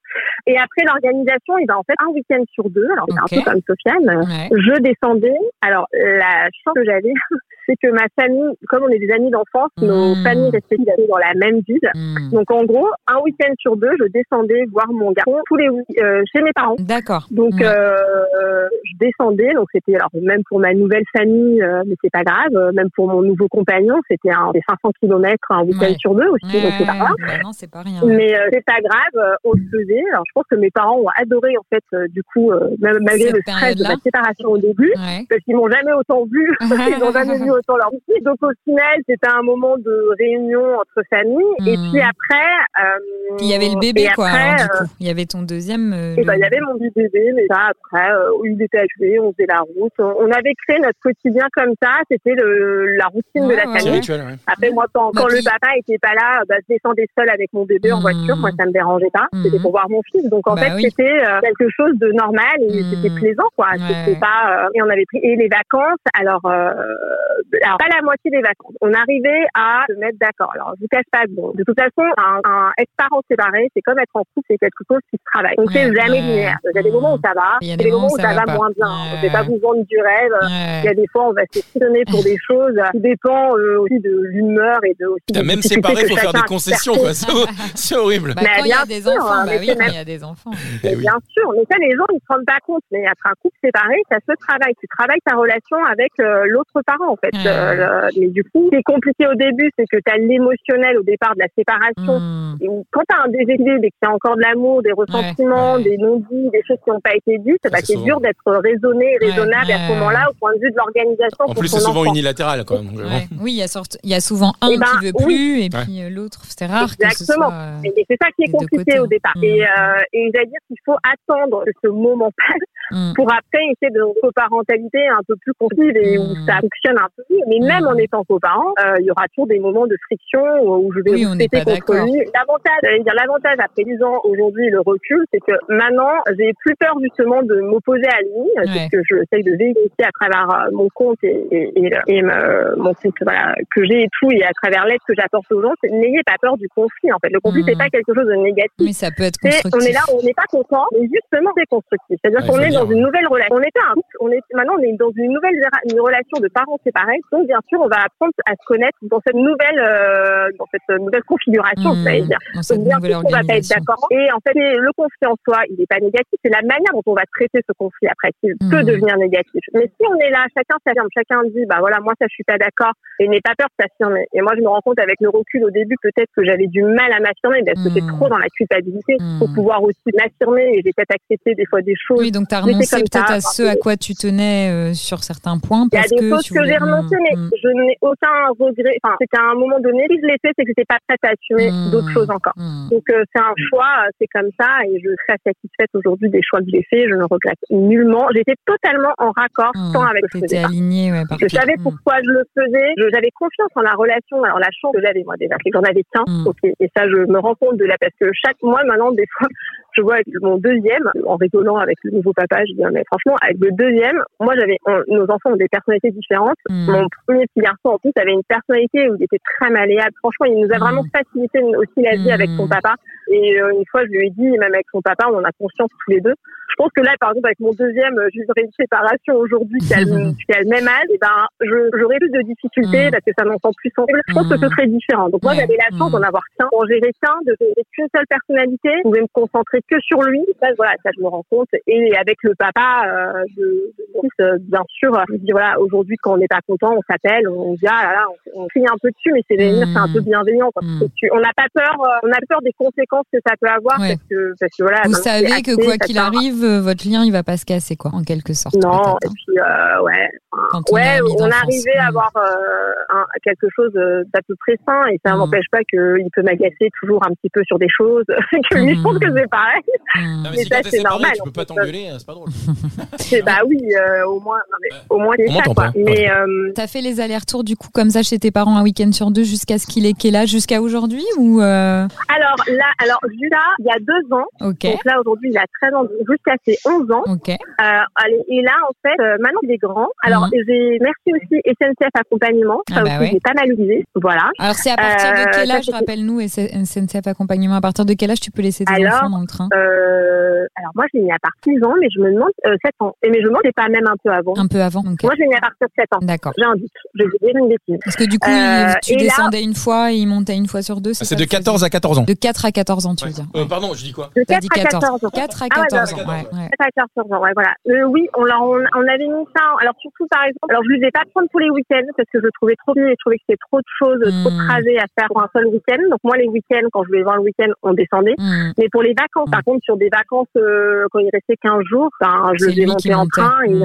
Et après l'organisation, il va en fait un week-end sur deux. Alors c'est Ok. un peu comme Sofiane. Ouais. Je descendais. Alors la chance que j'avais, c'est que ma famille, comme on est des amis d'enfance, nos Hmm. familles respectives étaient dans la même ville. Hmm. Donc en gros, un week-end sur deux, je descendais voir mon garçon tous les euh, chez mes parents. D'accord. Donc Ouais. euh, je descendais, donc c'était alors même pour ma nouvelle famille, euh, mais c'est pas grave, euh, même pour mon nouveau compagnon, c'était un des 500 kilomètres un week-end Ouais. sur deux aussi, Ouais, donc c'est pas grave. non, c'est pas rien. Mais euh, c'est pas grave, on le faisait. Alors je pense que mes parents ont adoré en fait, du coup, même malgré Cette le stress de ma séparation au début, parce qu'ils m'ont jamais autant vu, ils n'ont jamais vu leur. Donc au final, c'était un moment de réunion entre familles. Et Hmm. puis après, euh, il y avait le bébé, quoi. après, alors, du euh, coup. Il y avait ton deuxième. euh, et le- ben, il y avait mon petit bébé, mais ça, après, euh, il était accueilli, on faisait la route. On avait créé notre quotidien comme ça. C'était le, la routine Ouais, de la ouais, C'est famille. rituel, ouais. Après, moi, quand, Bah, quand le puis- papa était pas là, bah, je descendais seule avec mon bébé en voiture. Moi, ça me dérangeait pas. Mm. C'était pour voir mon fils. Donc, en Bah fait, oui. c'était euh, quelque chose de normal et c'était plaisant, quoi. Ouais. C'était pas, euh, et on avait pris, et les vacances, alors, euh, alors, pas la moitié des vacances. On arrivait à se mettre d'accord. Alors, je vous cache pas, bon, de toute façon, un, un ex-parent séparé, c'est comme être en couple, c'est quelque chose qui se travaille. On fait Ouais, jamais ouais. linéaire. Il y a des moments où ça va, Il y a des des moments où ça, va, pas. moins bien. Ouais. Je vais pas vous vendre du rêve. Il y a des fois, on va s'étonner pour des choses qui dépend euh, aussi de l'humeur et de aussi Putain, même séparé, que faut faire des concessions, quoi. C'est hor- C'est horrible. Bah, Mais quand il y a bien des sûr, bah il y a des enfants. Eh Mais oui. Bien sûr, mais ça, les gens, ils se rendent pas compte. Mais après un couple séparé, ça se travaille. Tu travailles ta relation avec euh, l'autre parent, en fait. Ouais. Euh, le- mais du coup, ce qui est compliqué au début, c'est que tu as l'émotionnel au départ de la séparation. Hmm. Et quand tu as un déséquilibre et qu'il y a encore de l'amour, des ressentiments, ouais. des non-dits, des choses qui n'ont pas été dites, bah, c'est c'est dur d'être raisonné et Ouais, raisonnable à ce moment-là au point de vue de l'organisation En pour plus, c'est souvent enfant. unilatéral. Donc, Ouais. Oui, il y, a sorte- il y a souvent un Eh ben, qui veut oui. plus et puis euh, l'autre. C'est rare que ce Exactement. soit. euh, Et et c'est ça qui est compliqué au départ. Mm. Et, euh, et j'allais dire qu'il faut attendre que ce moment passe hmm. pour après essayer de coparentalité un peu plus construite et où Mm. ça fonctionne un peu Mais même Mm. en étant coparent, euh, il y aura toujours des moments de friction où je vais Oui, pas contre lui. L'avantage, j'allais dire l'avantage après 10 ans aujourd'hui, le recul, c'est que maintenant, j'ai plus peur justement de m'opposer à lui. C'est Ouais. ce que je essaye de véhiculer à travers euh, mon compte et, et, et, et me- mon compte voilà, que j'ai et tout et à travers l'aide que j'apporte aux gens. c'est N'ayez pas peur du conflit. En fait, le conflit, Mm. c'est pas quelque chose de négatif. Mais ça peut être constructif. on est là, on n'est pas content, mais justement c'est constructif. C'est-à-dire Ouais, qu'on est dans une nouvelle relation. On était un couple, on est maintenant on est dans une nouvelle une relation de parents séparés. Donc bien sûr, on va apprendre à se connaître dans cette nouvelle euh, dans cette nouvelle configuration, Hmm. ça dire. Dans cette Donc bien nouvelle sûr, on va pas être d'accord. Et en fait, le conflit en soi, il n'est pas négatif. C'est la manière dont on va traiter ce conflit après qui Mhm. peut devenir négatif. Mais si on est là, chacun s'affirme, chacun dit, bah voilà, moi ça je suis pas d'accord, et n'ait pas peur de s'affirmer. Et moi je me rends compte avec le recul au début peut-être que j'avais du mal à m'affirmer parce que j'étais trop dans la culpabilité Mhm. pour pouvoir aussi m'affirmer et j'ai peut-être accepté des fois des choses. Oui, donc tu as renoncé peut-être à ce à quoi tu tenais euh, sur certains points. Il y a des que choses que j'ai mais Hmm, je n'ai aucun regret. Enfin, qu'à un moment donné, si je l'ai fait, c'est que j'étais pas prête à assumer hmm, d'autres choses encore. Donc euh, c'est un choix, euh, c'est comme ça, et je suis très satisfaite aujourd'hui des choix que j'ai faits. Je ne regrette nullement. J'étais totalement en raccord tant avec ce que je ouais. Je savais pourquoi je le faisais. J'avais confiance en la relation. Alors la chance que j'avais moi déjà, c'est que j'en avais qu'un. Mm. Ok. Et ça, je me rends compte de là parce que chaque mois maintenant, des fois, je vois avec mon deuxième, en rigolant avec le nouveau papa, je dis mais franchement, avec le deuxième, moi j'avais, nos enfants ont des personnalités différentes. Hmm. Mon premier petit garçon en plus avait une personnalité où il était très malléable. Franchement, il nous a Mm. vraiment facilité aussi la vie avec son papa. Et euh, une fois, je lui ai dit, même avec son papa, on en a conscience tous les deux. Je pense que là, par exemple, avec mon deuxième, euh, je vivrais une séparation aujourd'hui qui a, le, qui a le même âge, et ben, je- j'aurais plus de difficultés parce que ça m'entend plus sensible. Je pense que ce serait différent. Donc moi, j'avais la chance d'en avoir qu'un, d'en gérer qu'un, de gérer qu'une seule personnalité. Je pouvais me concentrer que sur lui. Ça, voilà, ça, je me rends compte. Et avec le papa euh, de, de euh, bien sûr, je me dis, voilà, aujourd'hui, quand on n'est pas content, on s'appelle, on dit, ah là là, on, on crie un peu dessus, mais c'est Mm. c'est un peu bienveillant. quoi. Mm. Et tu- on n'a pas peur, euh, on a peur des conséquences que ça peut avoir Ouais. parce que parce que voilà. Vous savez que quoi qu'il arrive, euh, votre lien, il va pas se casser, quoi, en quelque sorte. Non, et hein, puis euh, ouais, quand on, ouais, on arrivé à avoir un, quelque chose d'à peu près sain et ça Mm. n'empêche pas qu'il peut m'agacer toujours un petit peu sur des choses que lui je pense que c'est pareil. Non, mais Mais si ça, c'est normal, tu peux pas t'engueuler, hein, c'est pas drôle. C'est bah oui, euh, au moins, non, mais au moins c'est ça m'entend quoi. pas, Mais euh, T'as fait les allers-retours du coup comme ça chez tes parents un week-end sur deux jusqu'à ce qu'il ait quel âge jusqu'à aujourd'hui ou euh, alors là, alors Judas, il y a deux ans, ok donc là aujourd'hui il a 13 ans, jusqu'à ses 11 ans. ok Euh, allez, et là, en fait, euh, maintenant il est grand. Alors, Mhm. j'ai merci aussi SNCF Accompagnement. Ça Ah bah aussi, ouais. j'ai pas mal utilisé. Voilà. alors c'est à partir de quel âge rappelle-nous SNCF accompagnement à partir de quel âge tu peux laisser tes Alors, enfants dans le train? Euh, alors moi, j'ai mis à partir de 6 ans, mais je me demande euh, 7 ans. Et mais je me demande, c'est pas même un peu avant. un peu avant ok Moi, j'ai mis à partir de 7 ans. d'accord J'ai un doute. Je vais dire une bêtise. parce que du coup Euh, tu là- descendais une fois et il montait une fois sur deux Ah, C'est de que ça 14 à 14 ans. de 4 à 14 ans tu veux dire Euh, pardon, je dis quoi De T'as 4 dit à 14 14 ans. 4 à Ah ouais, 14 bah, ans ouais, ouais. 4 à 14 ans, ouais, voilà. Euh, oui, on, leur- on, on avait mis ça. Alors surtout, par exemple, alors je ne vais pas prendre tous les week-ends parce que je le trouvais trop bien et je trouvais que c'était trop de choses, trop de Hmm. trajets à faire pour un seul week-end. Donc moi, les week-ends, quand je voulais voir le week-end, on descendait. Hmm. Mais pour les vacances, par contre, sur des vacances, euh, quand il restait 15 jours, ben, je le faisais monter en montait. train et Mm.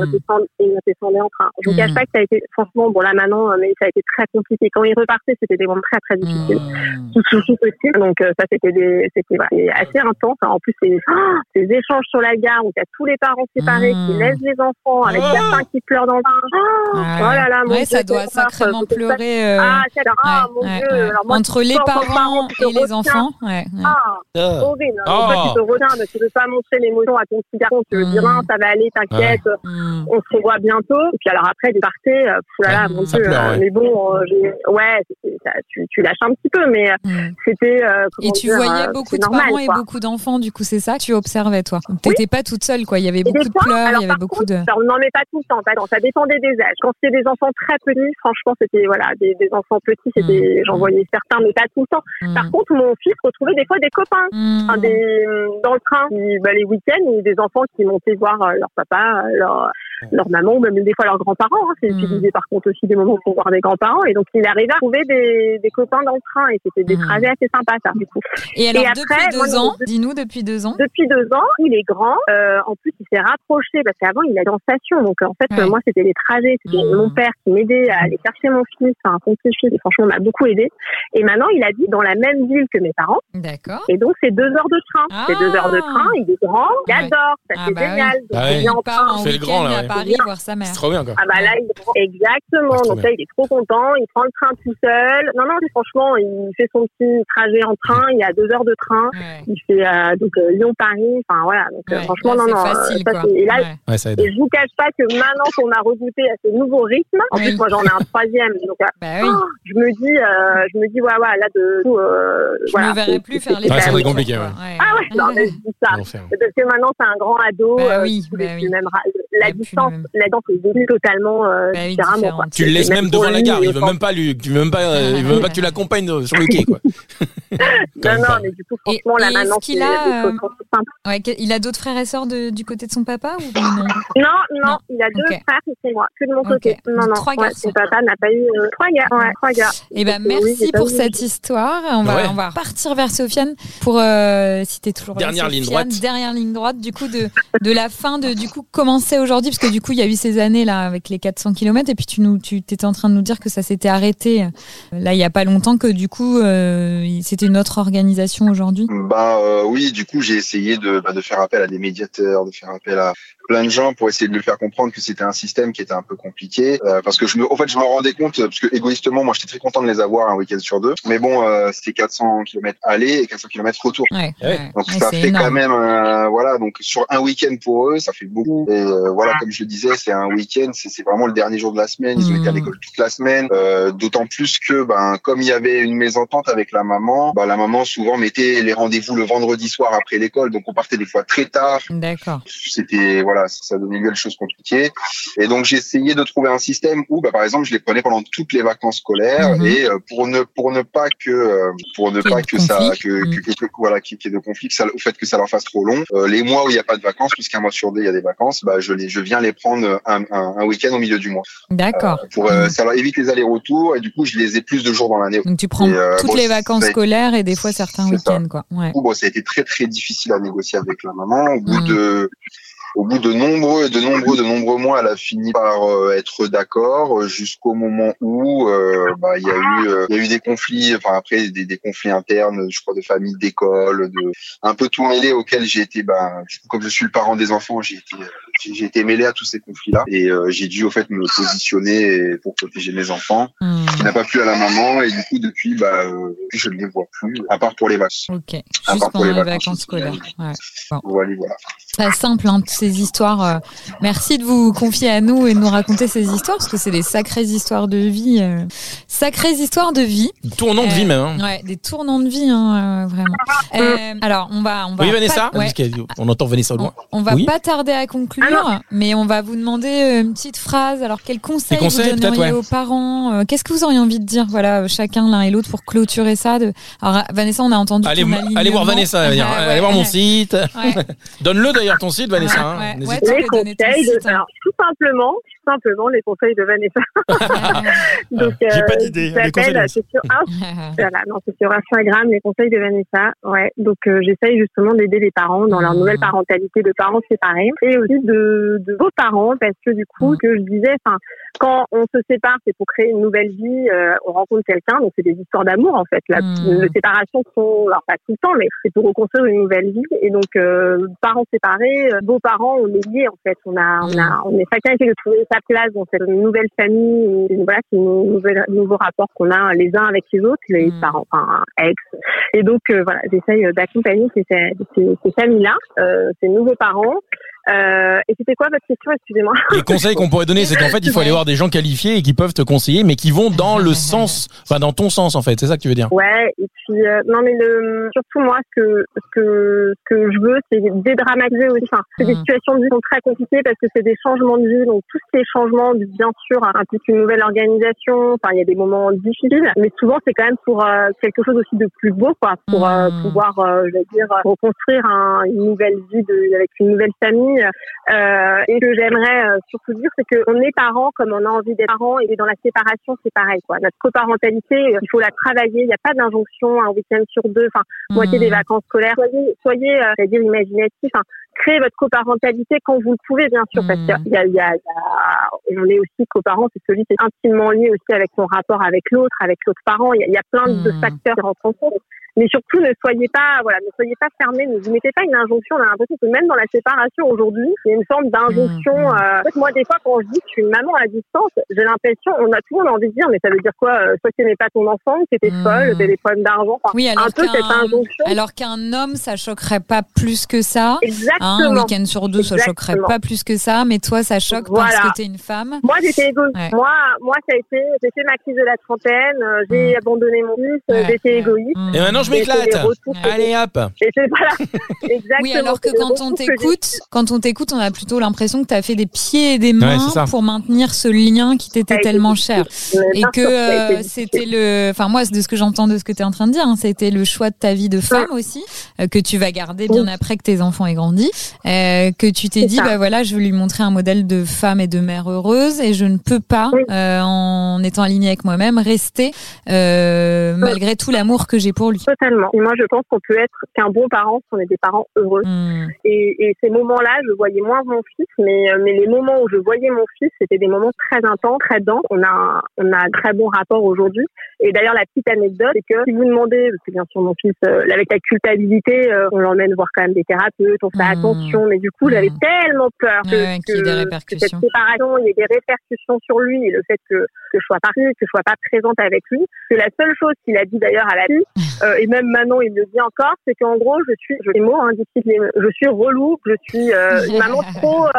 et il redescendait en train. Je vous Mm. cache pas que ça a été, franchement, bon là maintenant, euh, mais ça a été très compliqué. Quand il repartait, c'était des moments très très difficiles. Hmm. Tout souci possible. Donc euh, ça, c'était des, c'était voilà, assez intense. En plus, c'est ah, ces échanges sur la gare où il y a tous les parents séparés qui laissent les enfants avec Ah. certains qui pleurent dans le train. Ah, Ouais. oh là là, mon ouais, Dieu, ça doit sacrément pleurer euh, Ah, c'est ah, ouais, mon ouais, Dieu. ouais. Alors, moi, entre les parents et les enfants. Ah, Ah. horrible. Te retiens, mais tu veux pas montrer l'émotion à ton petit garçon. Tu veux dire, non, ça va aller, t'inquiète. Hmm. On se revoit bientôt. Et puis alors après, de partir, euh, pff, là, là, Ouais, mon ça Dieu. pleure, euh, ouais. Mais bon, euh, ouais, ça, tu, tu lâches un petit peu, mais Hmm. c'était. euh, Et tu dire, voyais beaucoup de normal, parents et quoi. beaucoup d'enfants, du coup, c'est ça que tu observais, toi? T'étais pas toute seule, quoi. Il y avait Et beaucoup des de pleurs, il alors, y avait beaucoup contre, de. alors, non, mais pas tout le temps, ça dépendait des âges. Quand c'était des enfants très petits, franchement, c'était, voilà, des, des enfants petits, c'était, j'en voyais certains, mais pas tout le temps. Par contre, mon fils retrouvait des fois des copains. Enfin, des, dans le train, bah, les week-ends, des enfants qui montaient voir euh, leur papa, euh, leur, leur maman, ou même des fois leurs grands-parents. Hein. C'est Mm. utilisé par contre aussi des moments pour voir des grands-parents. Et donc, il arrivait à trouver des, des copains dans le train. Et c'était des Mm. trajets assez sympas, ça, du coup. Et alors, Et après, depuis deux ans, dis-nous, depuis deux ans. Depuis deux ans, il est grand. Euh, en plus, il s'est rapproché parce qu'avant, il allait en station. Donc, en fait, Ouais. euh, moi, c'était les trajets. C'était Mhm. mon père qui m'aidait à aller chercher mon fils, enfin, son petit-fils. Et franchement, on m'a beaucoup aidé. Et maintenant, il habite dans la même ville que mes parents. D'accord. Et donc, c'est deux heures de train. Ah. C'est deux heures de train. Il est grand. Il Ouais. adore. Ça, Ah c'est bah génial. Donc, Ah il vient en train. Fais le grand, là, à ouais. Paris voir sa mère. C'est trop bien, quoi. Ah bah là, il. Exactement. Ah, Donc là, il est trop content. Il prend le train tout seul. Non, non, franchement, il fait son petit trajet en train. Il y a deux heures de train. Ouais. Il fait euh, donc euh, Lyon-Paris. Enfin voilà. Donc euh, Ouais. franchement, Là, non, c'est non. facile, ça, et là, Ouais. Ouais, ça aide. et je vous cache pas que maintenant qu'on a regoûté à ce nouveau rythme, en Oui. plus moi j'en ai un troisième, donc Bah oui. oh, je me dis, euh, je me dis ouais ouais là de tout, euh, Je voilà. me verrais c'est- plus faire les Ouais, ça serait compliqué, ouais. Ah ouais, non mais je dis ça. Parce que maintenant c'est un grand ado, Bah oui, bah oui. même la même. la distance est vécue totalement euh, Bah différemment. différente. Quoi. Tu le laisses même devant la gare, il veut même pas lui, il veut même pas, euh, il veut même pas que tu l'accompagnes euh, sur le quai, quoi. Non non, mais du coup franchement là et maintenant est-ce qu'il c'est- a, les choses euh. Ouais, il a d'autres frères et sœurs de- du côté de son papa ou non? Non, non, Non. il a deux Ok. frères et c'est moi, que de mon Ok. côté. Non, non, Trois ouais, garçons. son papa n'a pas eu euh, trois gars. Ouais, trois gars. Eh ben, oui, merci pour cette histoire. On va, Ouais. on va partir vers Sofiane pour, euh, si t'es toujours là, Dernière ligne droite. Dernière ligne droite, du coup, de, de la fin de, du coup, comment c'est aujourd'hui, parce du coup, il y a eu ces années, là, avec les 400 km, et puis tu nous, tu étais en train de nous dire que ça s'était arrêté, euh, là, il y a pas longtemps, que du coup, euh, c'était une autre organisation aujourd'hui? Bah euh, oui, du coup j'ai essayé de, bah, de faire appel à des médiateurs, de faire appel à plein de gens pour essayer de lui faire comprendre que c'était un système qui était un peu compliqué, euh, parce que je me, en fait je me rendais compte, parce que égoïstement moi j'étais très content de les avoir un week-end sur deux, mais bon euh, c'était 400 km aller et 400 km retour. Ouais. Donc Ouais, ça fait énorme. quand même, euh, voilà, donc sur un week-end pour eux, ça fait beaucoup. Et euh, voilà, comme je le disais, c'est un week-end, c'est vraiment le dernier jour de la semaine. Ils ont été à Mhm. l'école toute la semaine. Euh, D'autant plus que, ben, comme il y avait une mésentente avec la maman, bah, la maman souvent mettait les rendez-vous le vendredi soir après l'école, donc on partait des fois très tard. D'accord. C'était voilà. Voilà, ça donnait lieu à des choses compliquées. Et donc j'ai essayé de trouver un système où, bah, par exemple, je les prenais pendant toutes les vacances scolaires Mhm. et euh, pour ne pour ne pas que euh, pour ne pas que ça que, que, que- que- voilà qu'il y ait de conflit, que ça, au fait que ça leur fasse trop long. euh, les mois où il n'y a pas de vacances, puisqu'un mois sur deux il y a des vacances, bah je les je viens les prendre un, un, un week-end au milieu du mois. D'accord. Pour Mhm. ça leur évite les allers-retours et du coup je les ai plus de jours dans l'année. Donc tu prends Et, toutes bon, les vacances scolaires et des fois certains week-ends, quoi. Ouais. Du coup, bon, ça a été très très difficile à négocier avec la maman. Au bout de au bout de nombreux, de nombreux, de nombreux mois, elle a fini par euh, être d'accord euh, jusqu'au moment où euh, bah, il y a eu, euh, il y a eu des conflits. Enfin après des, des conflits internes, je crois de famille, d'école, de un peu tout mêlé auquel j'ai été. Bah, comme je suis le parent des enfants, j'ai été, j'ai été mêlé à tous ces conflits-là et euh, j'ai dû au fait me positionner pour protéger mes enfants. Hmm. qui n'a pas plu à la maman et du coup depuis bah euh, je ne les vois plus à part pour les vacances. Ok. À Juste part pour pendant les vacances vacances scolaires. Ouais. Voilà, voilà. Pas simple, hein, toutes ces histoires. euh. Merci de vous confier à nous et de nous raconter ces histoires, parce que c'est des sacrées histoires de vie. euh. Sacrées histoires de vie. Tournant de vie même. hein. Ouais, des tournants de vie, hein, euh, vraiment. Euh, alors, on va, on va Oui, pas- Vanessa ouais. On entend Vanessa au On, loin. on va Oui. pas tarder à conclure, mais on va vous demander une petite phrase. Alors, quel conseil conseils, vous donneriez ouais. aux parents Euh, Qu'est-ce que vous auriez envie de dire, voilà, chacun l'un et l'autre pour clôturer ça de... Alors, Vanessa, on a entendu Allez, voir. Vanessa, va. Ah, allez ouais, voir mon ouais. site. Ouais. Donne-le d'ailleurs ton site, Vanessa. hein. Ouais, ouais, les conseils, de, hein. alors tout simplement, simplement les conseils de Vanessa. Donc, J'ai pas euh, d'idée, les conseils de c'est sur Inst- voilà, non, c'est sur Instagram, les conseils de Vanessa. Ouais. Donc, euh, j'essaye justement d'aider les parents dans leur nouvelle parentalité de parents séparés et aussi de, de vos parents parce que du coup, Mhm. que je disais, enfin, quand on se sépare, c'est pour créer une nouvelle vie, euh, on rencontre quelqu'un, donc c'est des histoires d'amour en fait. La, Mhm. Les séparations sont, alors pas tout le temps, mais c'est pour reconstruire une nouvelle vie. Et donc, euh, parents séparés, euh, beaux-parents, on est liés en fait. On a, on a, on est chacun essaie de trouver sa place dans cette nouvelle famille. Voilà, un nouvel, nouveau rapport qu'on a les uns avec les autres, les Mhm. parents, enfin ex. Et donc euh, voilà, j'essaye d'accompagner ces, ces, ces familles-là, euh, ces nouveaux parents. Euh, et c'était quoi votre question Excusez-moi. Les conseils qu'on pourrait donner, c'est qu'en fait, il faut aller voir des gens qualifiés et qui peuvent te conseiller, mais qui vont dans le sens, enfin dans ton sens en fait. C'est ça que tu veux dire? Ouais, et puis euh, non mais le, surtout moi ce que ce que ce que je veux c'est dédramatiser aussi. Enfin, c'est des Mhm. situations de vie qui sont très compliquées parce que c'est des changements de vie, donc tous ces changements bien sûr impliquent une nouvelle organisation. Enfin, il y a des moments difficiles, mais souvent c'est quand même pour euh, quelque chose aussi de plus beau quoi, pour euh, Mhm. pouvoir euh, je veux dire reconstruire un- une nouvelle vie de, avec une nouvelle famille. Euh, et ce que j'aimerais euh, surtout dire, c'est qu'on est parents comme on a envie d'être parents et dans la séparation, c'est pareil. Quoi. Notre coparentalité, euh, il faut la travailler. Il n'y a pas d'injonction un week-end sur deux, enfin moitié des Hmm. vacances scolaires. Soyez, soyez euh, j'allais dire imaginatifs. Enfin, créez votre coparentalité quand vous le pouvez, bien sûr, parce Mm. qu'il y a, y y on est aussi coparents, c'est celui qui est intimement lié aussi avec son rapport avec l'autre, avec l'autre parent. Il y a, plein de Mm. facteurs qui rentrent en compte. Mais surtout, ne soyez pas, voilà, ne soyez pas fermés, ne vous mettez pas une injonction. On a l'impression que même dans la séparation aujourd'hui, il y a une forme d'injonction. Mhm. euh, en fait, moi, des fois, quand je dis que je suis une maman à distance, j'ai l'impression, on a tout le monde a envie de dire, mais ça veut dire quoi euh, Soit tu n'aimais pas ton enfant, que t'étais Mhm. folle, t'avais des problèmes d'argent. Enfin, Oui, alors un peu cette qu'un injonction. alors qu'un homme, ça choquerait pas plus que ça. Hein, un Exactement. week-end sur deux, ça choquerait Exactement. pas plus que ça, mais toi, ça choque parce Voilà. que t'es une femme. Moi, j'étais égoïste. Ouais. Moi, moi, ça a été, j'ai fait ma crise de la trentaine, euh, j'ai abandonné mon fils, euh, Ouais, j'étais égoïste. Mm. Et maintenant, je m'éclate. Allez hop. Et voilà. Exactement. Oui, alors que quand on t'écoute, quand on t'écoute, on a plutôt l'impression que tu as fait des pieds et des mains Ouais, pour maintenir ce lien qui t'était tellement cher. Et que euh, c'était le, enfin moi, de ce que j'entends de ce que tu es en train de dire, hein, c'était le choix de ta vie de femme aussi, euh, que tu vas garder bien Oui. après que tes enfants aient grandi, euh, que tu t'es dit, ça. bah voilà, je veux lui montrer un modèle de femme et de mère heureuse, et je ne peux pas, Oui. euh, en étant alignée avec moi-même, rester euh, malgré tout l'amour que j'ai pour lui. Totalement. Et moi, je pense qu'on peut être qu'un bon parent si on est des parents heureux. Hmm. Et, et ces moments-là, je voyais moins mon fils, mais, euh, mais les moments où je voyais mon fils, c'était des moments très intenses, très denses. On a, un- on a un très bon rapport aujourd'hui. Et d'ailleurs, la petite anecdote, c'est que si vous demandez, parce que bien sûr, mon fils, euh, avec la culpabilité, euh, on l'emmène voir quand même des thérapeutes, on fait Mhm. attention, mais du coup, j'avais Mhm. tellement peur que, Ouais, y ait des que- que répercussions. cette séparation, il y ait des répercussions sur lui, et le fait que, que je sois partie, que je sois pas présente avec lui, que la seule chose qu'il a dit d'ailleurs à la fille, euh, et même Manon, il le dit encore, c'est qu'en gros, je suis, je les mots, hein, je suis relou, je suis euh, une maman trop, euh,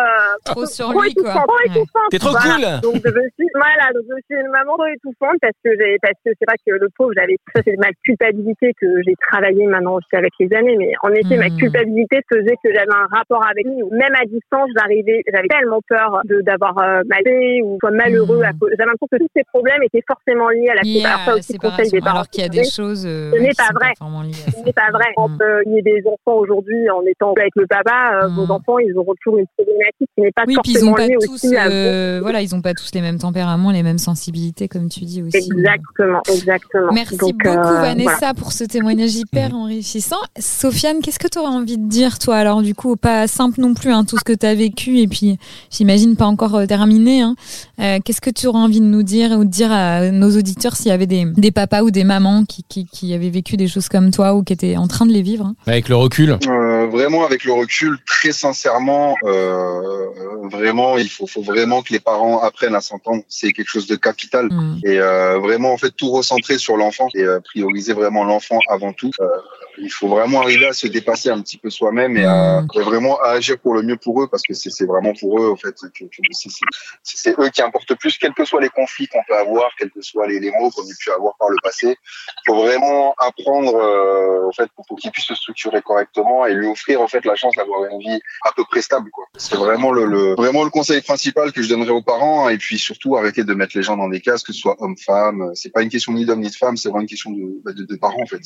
Trop sur trop lui, quoi. étouffante, trop Ouais. étouffante. T'es trop Voilà. cool Donc je me suis, voilà, donc je suis une maman trop étouffante parce que j'ai, parce que c'est vrai que le pauvre, j'avais, ça c'est ma culpabilité que j'ai travaillé maintenant aussi avec les années, mais en effet, ma Mhm. culpabilité faisait que j'avais un rapport avec lui, même à distance, j'arrivais, j'avais tellement peur de d'avoir euh, mal fait ou soit malheureux. À cause- J'avais l'impression que tous ces problèmes étaient forcément liés à la Lié séparation. alors qu'il y a des choses euh, n'est pas vrai. Ce n'est pas vrai. Quand euh, il y a des enfants aujourd'hui en étant avec le papa, euh, Mm. vos enfants, ils auront toujours une problématique qui n'est pas Oui, puis ils forcément ont pas liée tous, aussi à euh, voilà, ils ont pas tous les mêmes tempéraments, les mêmes sensibilités, comme tu dis aussi. Exactement, exactement. Merci Donc, beaucoup euh, Vanessa voilà. pour ce témoignage hyper enrichissant. Sofiane, qu'est-ce que tu aurais envie de dire toi alors du coup pas simple non plus hein, tout ce que tu as vécu et puis j'imagine pas encore terminé. Hein. Qu'est-ce que tu aurais envie de nous dire ou de dire à nos auditeurs s'il y avait des, des papas ou des mamans qui, qui, qui avaient vécu des choses comme toi ou qui étaient en train de les vivre hein Avec le recul. Euh, vraiment, avec le recul, très sincèrement, euh, vraiment, il faut, faut vraiment que les parents apprennent à s'entendre. C'est quelque chose de capital. Hmm. Et euh, vraiment, en fait, tout recentrer sur l'enfant et euh, prioriser vraiment l'enfant avant tout. Euh, il faut vraiment arriver à se dépasser un petit peu soi-même et, à, Mm. et vraiment à agir pour le mieux pour eux parce que c'est vraiment pour eux, en fait, c'est- eux qui importent plus, quels que soient les conflits qu'on peut avoir, quels que soient les, les mots qu'on ait pu avoir par le passé. Il faut vraiment apprendre, euh, en fait, pour, pour qu'il puisse se structurer correctement et lui offrir, en fait, la chance d'avoir une vie à peu près stable, quoi. C'est vraiment le, le, vraiment le conseil principal que je donnerais aux parents et puis surtout arrêter de mettre les gens dans des cases, que ce soit homme-femme. C'est pas une question ni d'homme ni de femme, c'est vraiment une question de, bah, de, de parents, en fait.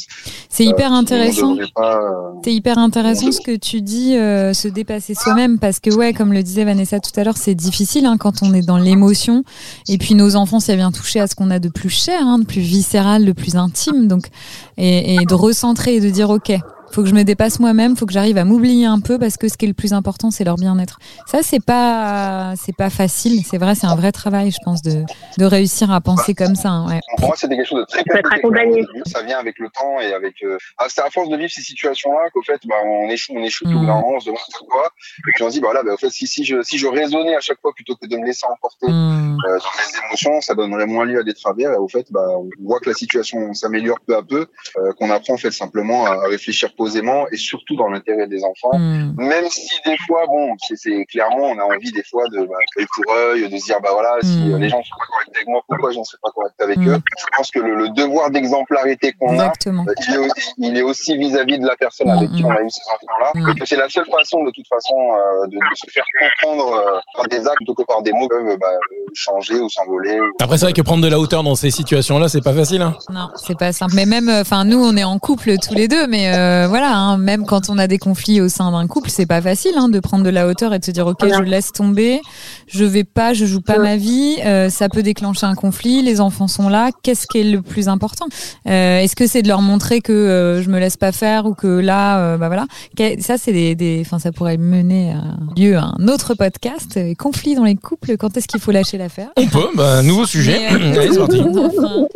C'est hyper Euh, on intéressant. euh, C'est hyper intéressant ce que tu dis, euh, se dépasser soi-même, parce que ouais, comme le disait Vanessa tout à l'heure, c'est difficile hein, quand on est dans l'émotion. Et puis nos enfants, ça vient toucher à ce qu'on a de plus cher, hein, de plus viscéral, de plus intime. Donc, et, et de recentrer et de dire ok. Faut que je me dépasse moi-même, faut que j'arrive à m'oublier un peu parce que ce qui est le plus important, c'est leur bien-être. Ça, c'est pas, c'est pas facile. C'est vrai, c'est un vrai travail, je pense, de, de réussir à penser comme ça. hein, ouais. Pour moi, c'était quelque chose de très compliqué. accompagné. Ça vient avec le temps et avec. Euh... Ah, c'est à force de vivre ces situations-là qu'au fait, bah, on échoue, on échoue tout Mm. le temps, on se demande pourquoi. Et puis on se dit, bah là, bah, au fait, si, si je si je raisonnais à chaque fois plutôt que de me laisser emporter Hmm. euh, dans mes émotions, ça donnerait moins lieu à des travers. Et au fait, bah, on voit que la situation s'améliore peu à peu, euh, qu'on apprend en fait simplement à, à réfléchir posément et surtout dans l'intérêt des enfants. Hmm. Même si des fois, bon, c'est- clairement, on a envie des fois de bah, œil pour œil, de se dire, bah voilà, si Mm. euh, les gens sont pas corrects avec moi, pourquoi j'en serais pas correct avec Mm. eux? Je pense que le, le devoir d'exemplarité qu'on a, euh, il est aussi, il est aussi vis-à-vis de la personne avec qui on a eu ces enfants-là, et que c'est la seule façon, de toute façon, euh, de, de se faire comprendre euh, par des actes plutôt que par des mots qui peuvent bah, changer ou s'envoler. ou- Après, c'est vrai que prendre de la hauteur dans ces situations-là, c'est pas facile. Hein. Non, c'est pas simple. Mais même, enfin, nous, on est en couple tous les deux, mais euh, voilà, hein, même quand on a des conflits au sein d'un couple, c'est pas facile hein, de prendre de la hauteur et de se dire, ok, je laisse tomber, je vais pas, je joue pas ma vie, euh, ça peut déclencher un conflit, les enfants sont là. Qu'est-ce qui est le plus important? Euh, Est-ce que c'est de leur montrer que euh, je me laisse pas faire ou que là, euh, bah voilà, Que- ça c'est des, des, enfin, ça pourrait mener à lieu à un autre podcast, euh, conflits dans les couples. Quand est-ce qu'il faut lâcher l'affaire? On peut, bah, nouveau sujet. mais, euh, Allez, c'est parti. enfin,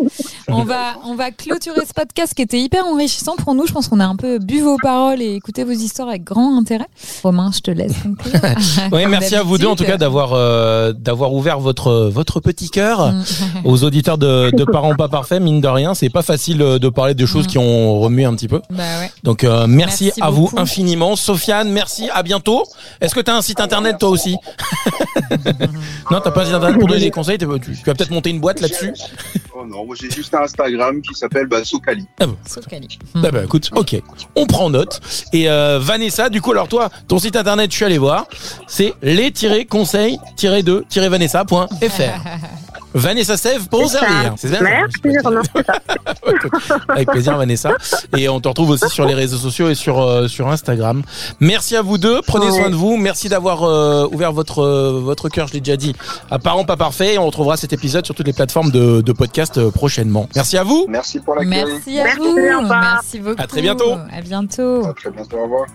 on va, on va clôturer ce podcast qui était hyper enrichissant pour nous. Je pense qu'on a un peu bu vos paroles et écouté vos histoires avec grand intérêt. Romain, je te laisse conclure. Oui, merci à vous deux en tout cas d'avoir euh, d'avoir ouvert votre votre petit cœur Mm. aux auditeurs de, de parents pas parfaits. Mine de rien, c'est pas facile euh, de parler de choses Mm. qui ont remué un petit peu. Bah ouais. Donc euh, merci, Merci à vous infiniment, Sofiane. Merci, à bientôt. Est-ce que tu as un site internet toi aussi? Non, t'as pas un site internet pour donner des conseils? Tu, tu vas peut-être monter une boîte là-dessus? Oh non, moi j'ai juste un Instagram qui s'appelle bah, Sokali. Ah bon. Socali. Ah bah écoute, ok, on prend note. Et euh, Vanessa, du coup, alors toi, ton site internet, je suis allé voir, c'est les-conseils-de-vanessa.fr. Vanessa Sève pour servir. C'est ça Merci, Romain. Avec plaisir, Vanessa. Et on te retrouve aussi sur les réseaux sociaux et sur euh, sur Instagram. Merci à vous deux. Prenez Ouais. soin de vous. Merci d'avoir euh, ouvert votre euh, votre cœur. Je l'ai déjà dit. À parents pas parfaits. Et on retrouvera cet épisode sur toutes les plateformes de, de podcast prochainement. Merci à vous. Merci pour l'accueil. Merci à Merci, vous. Merci beaucoup. À très bientôt. À bientôt. À très bientôt, au revoir.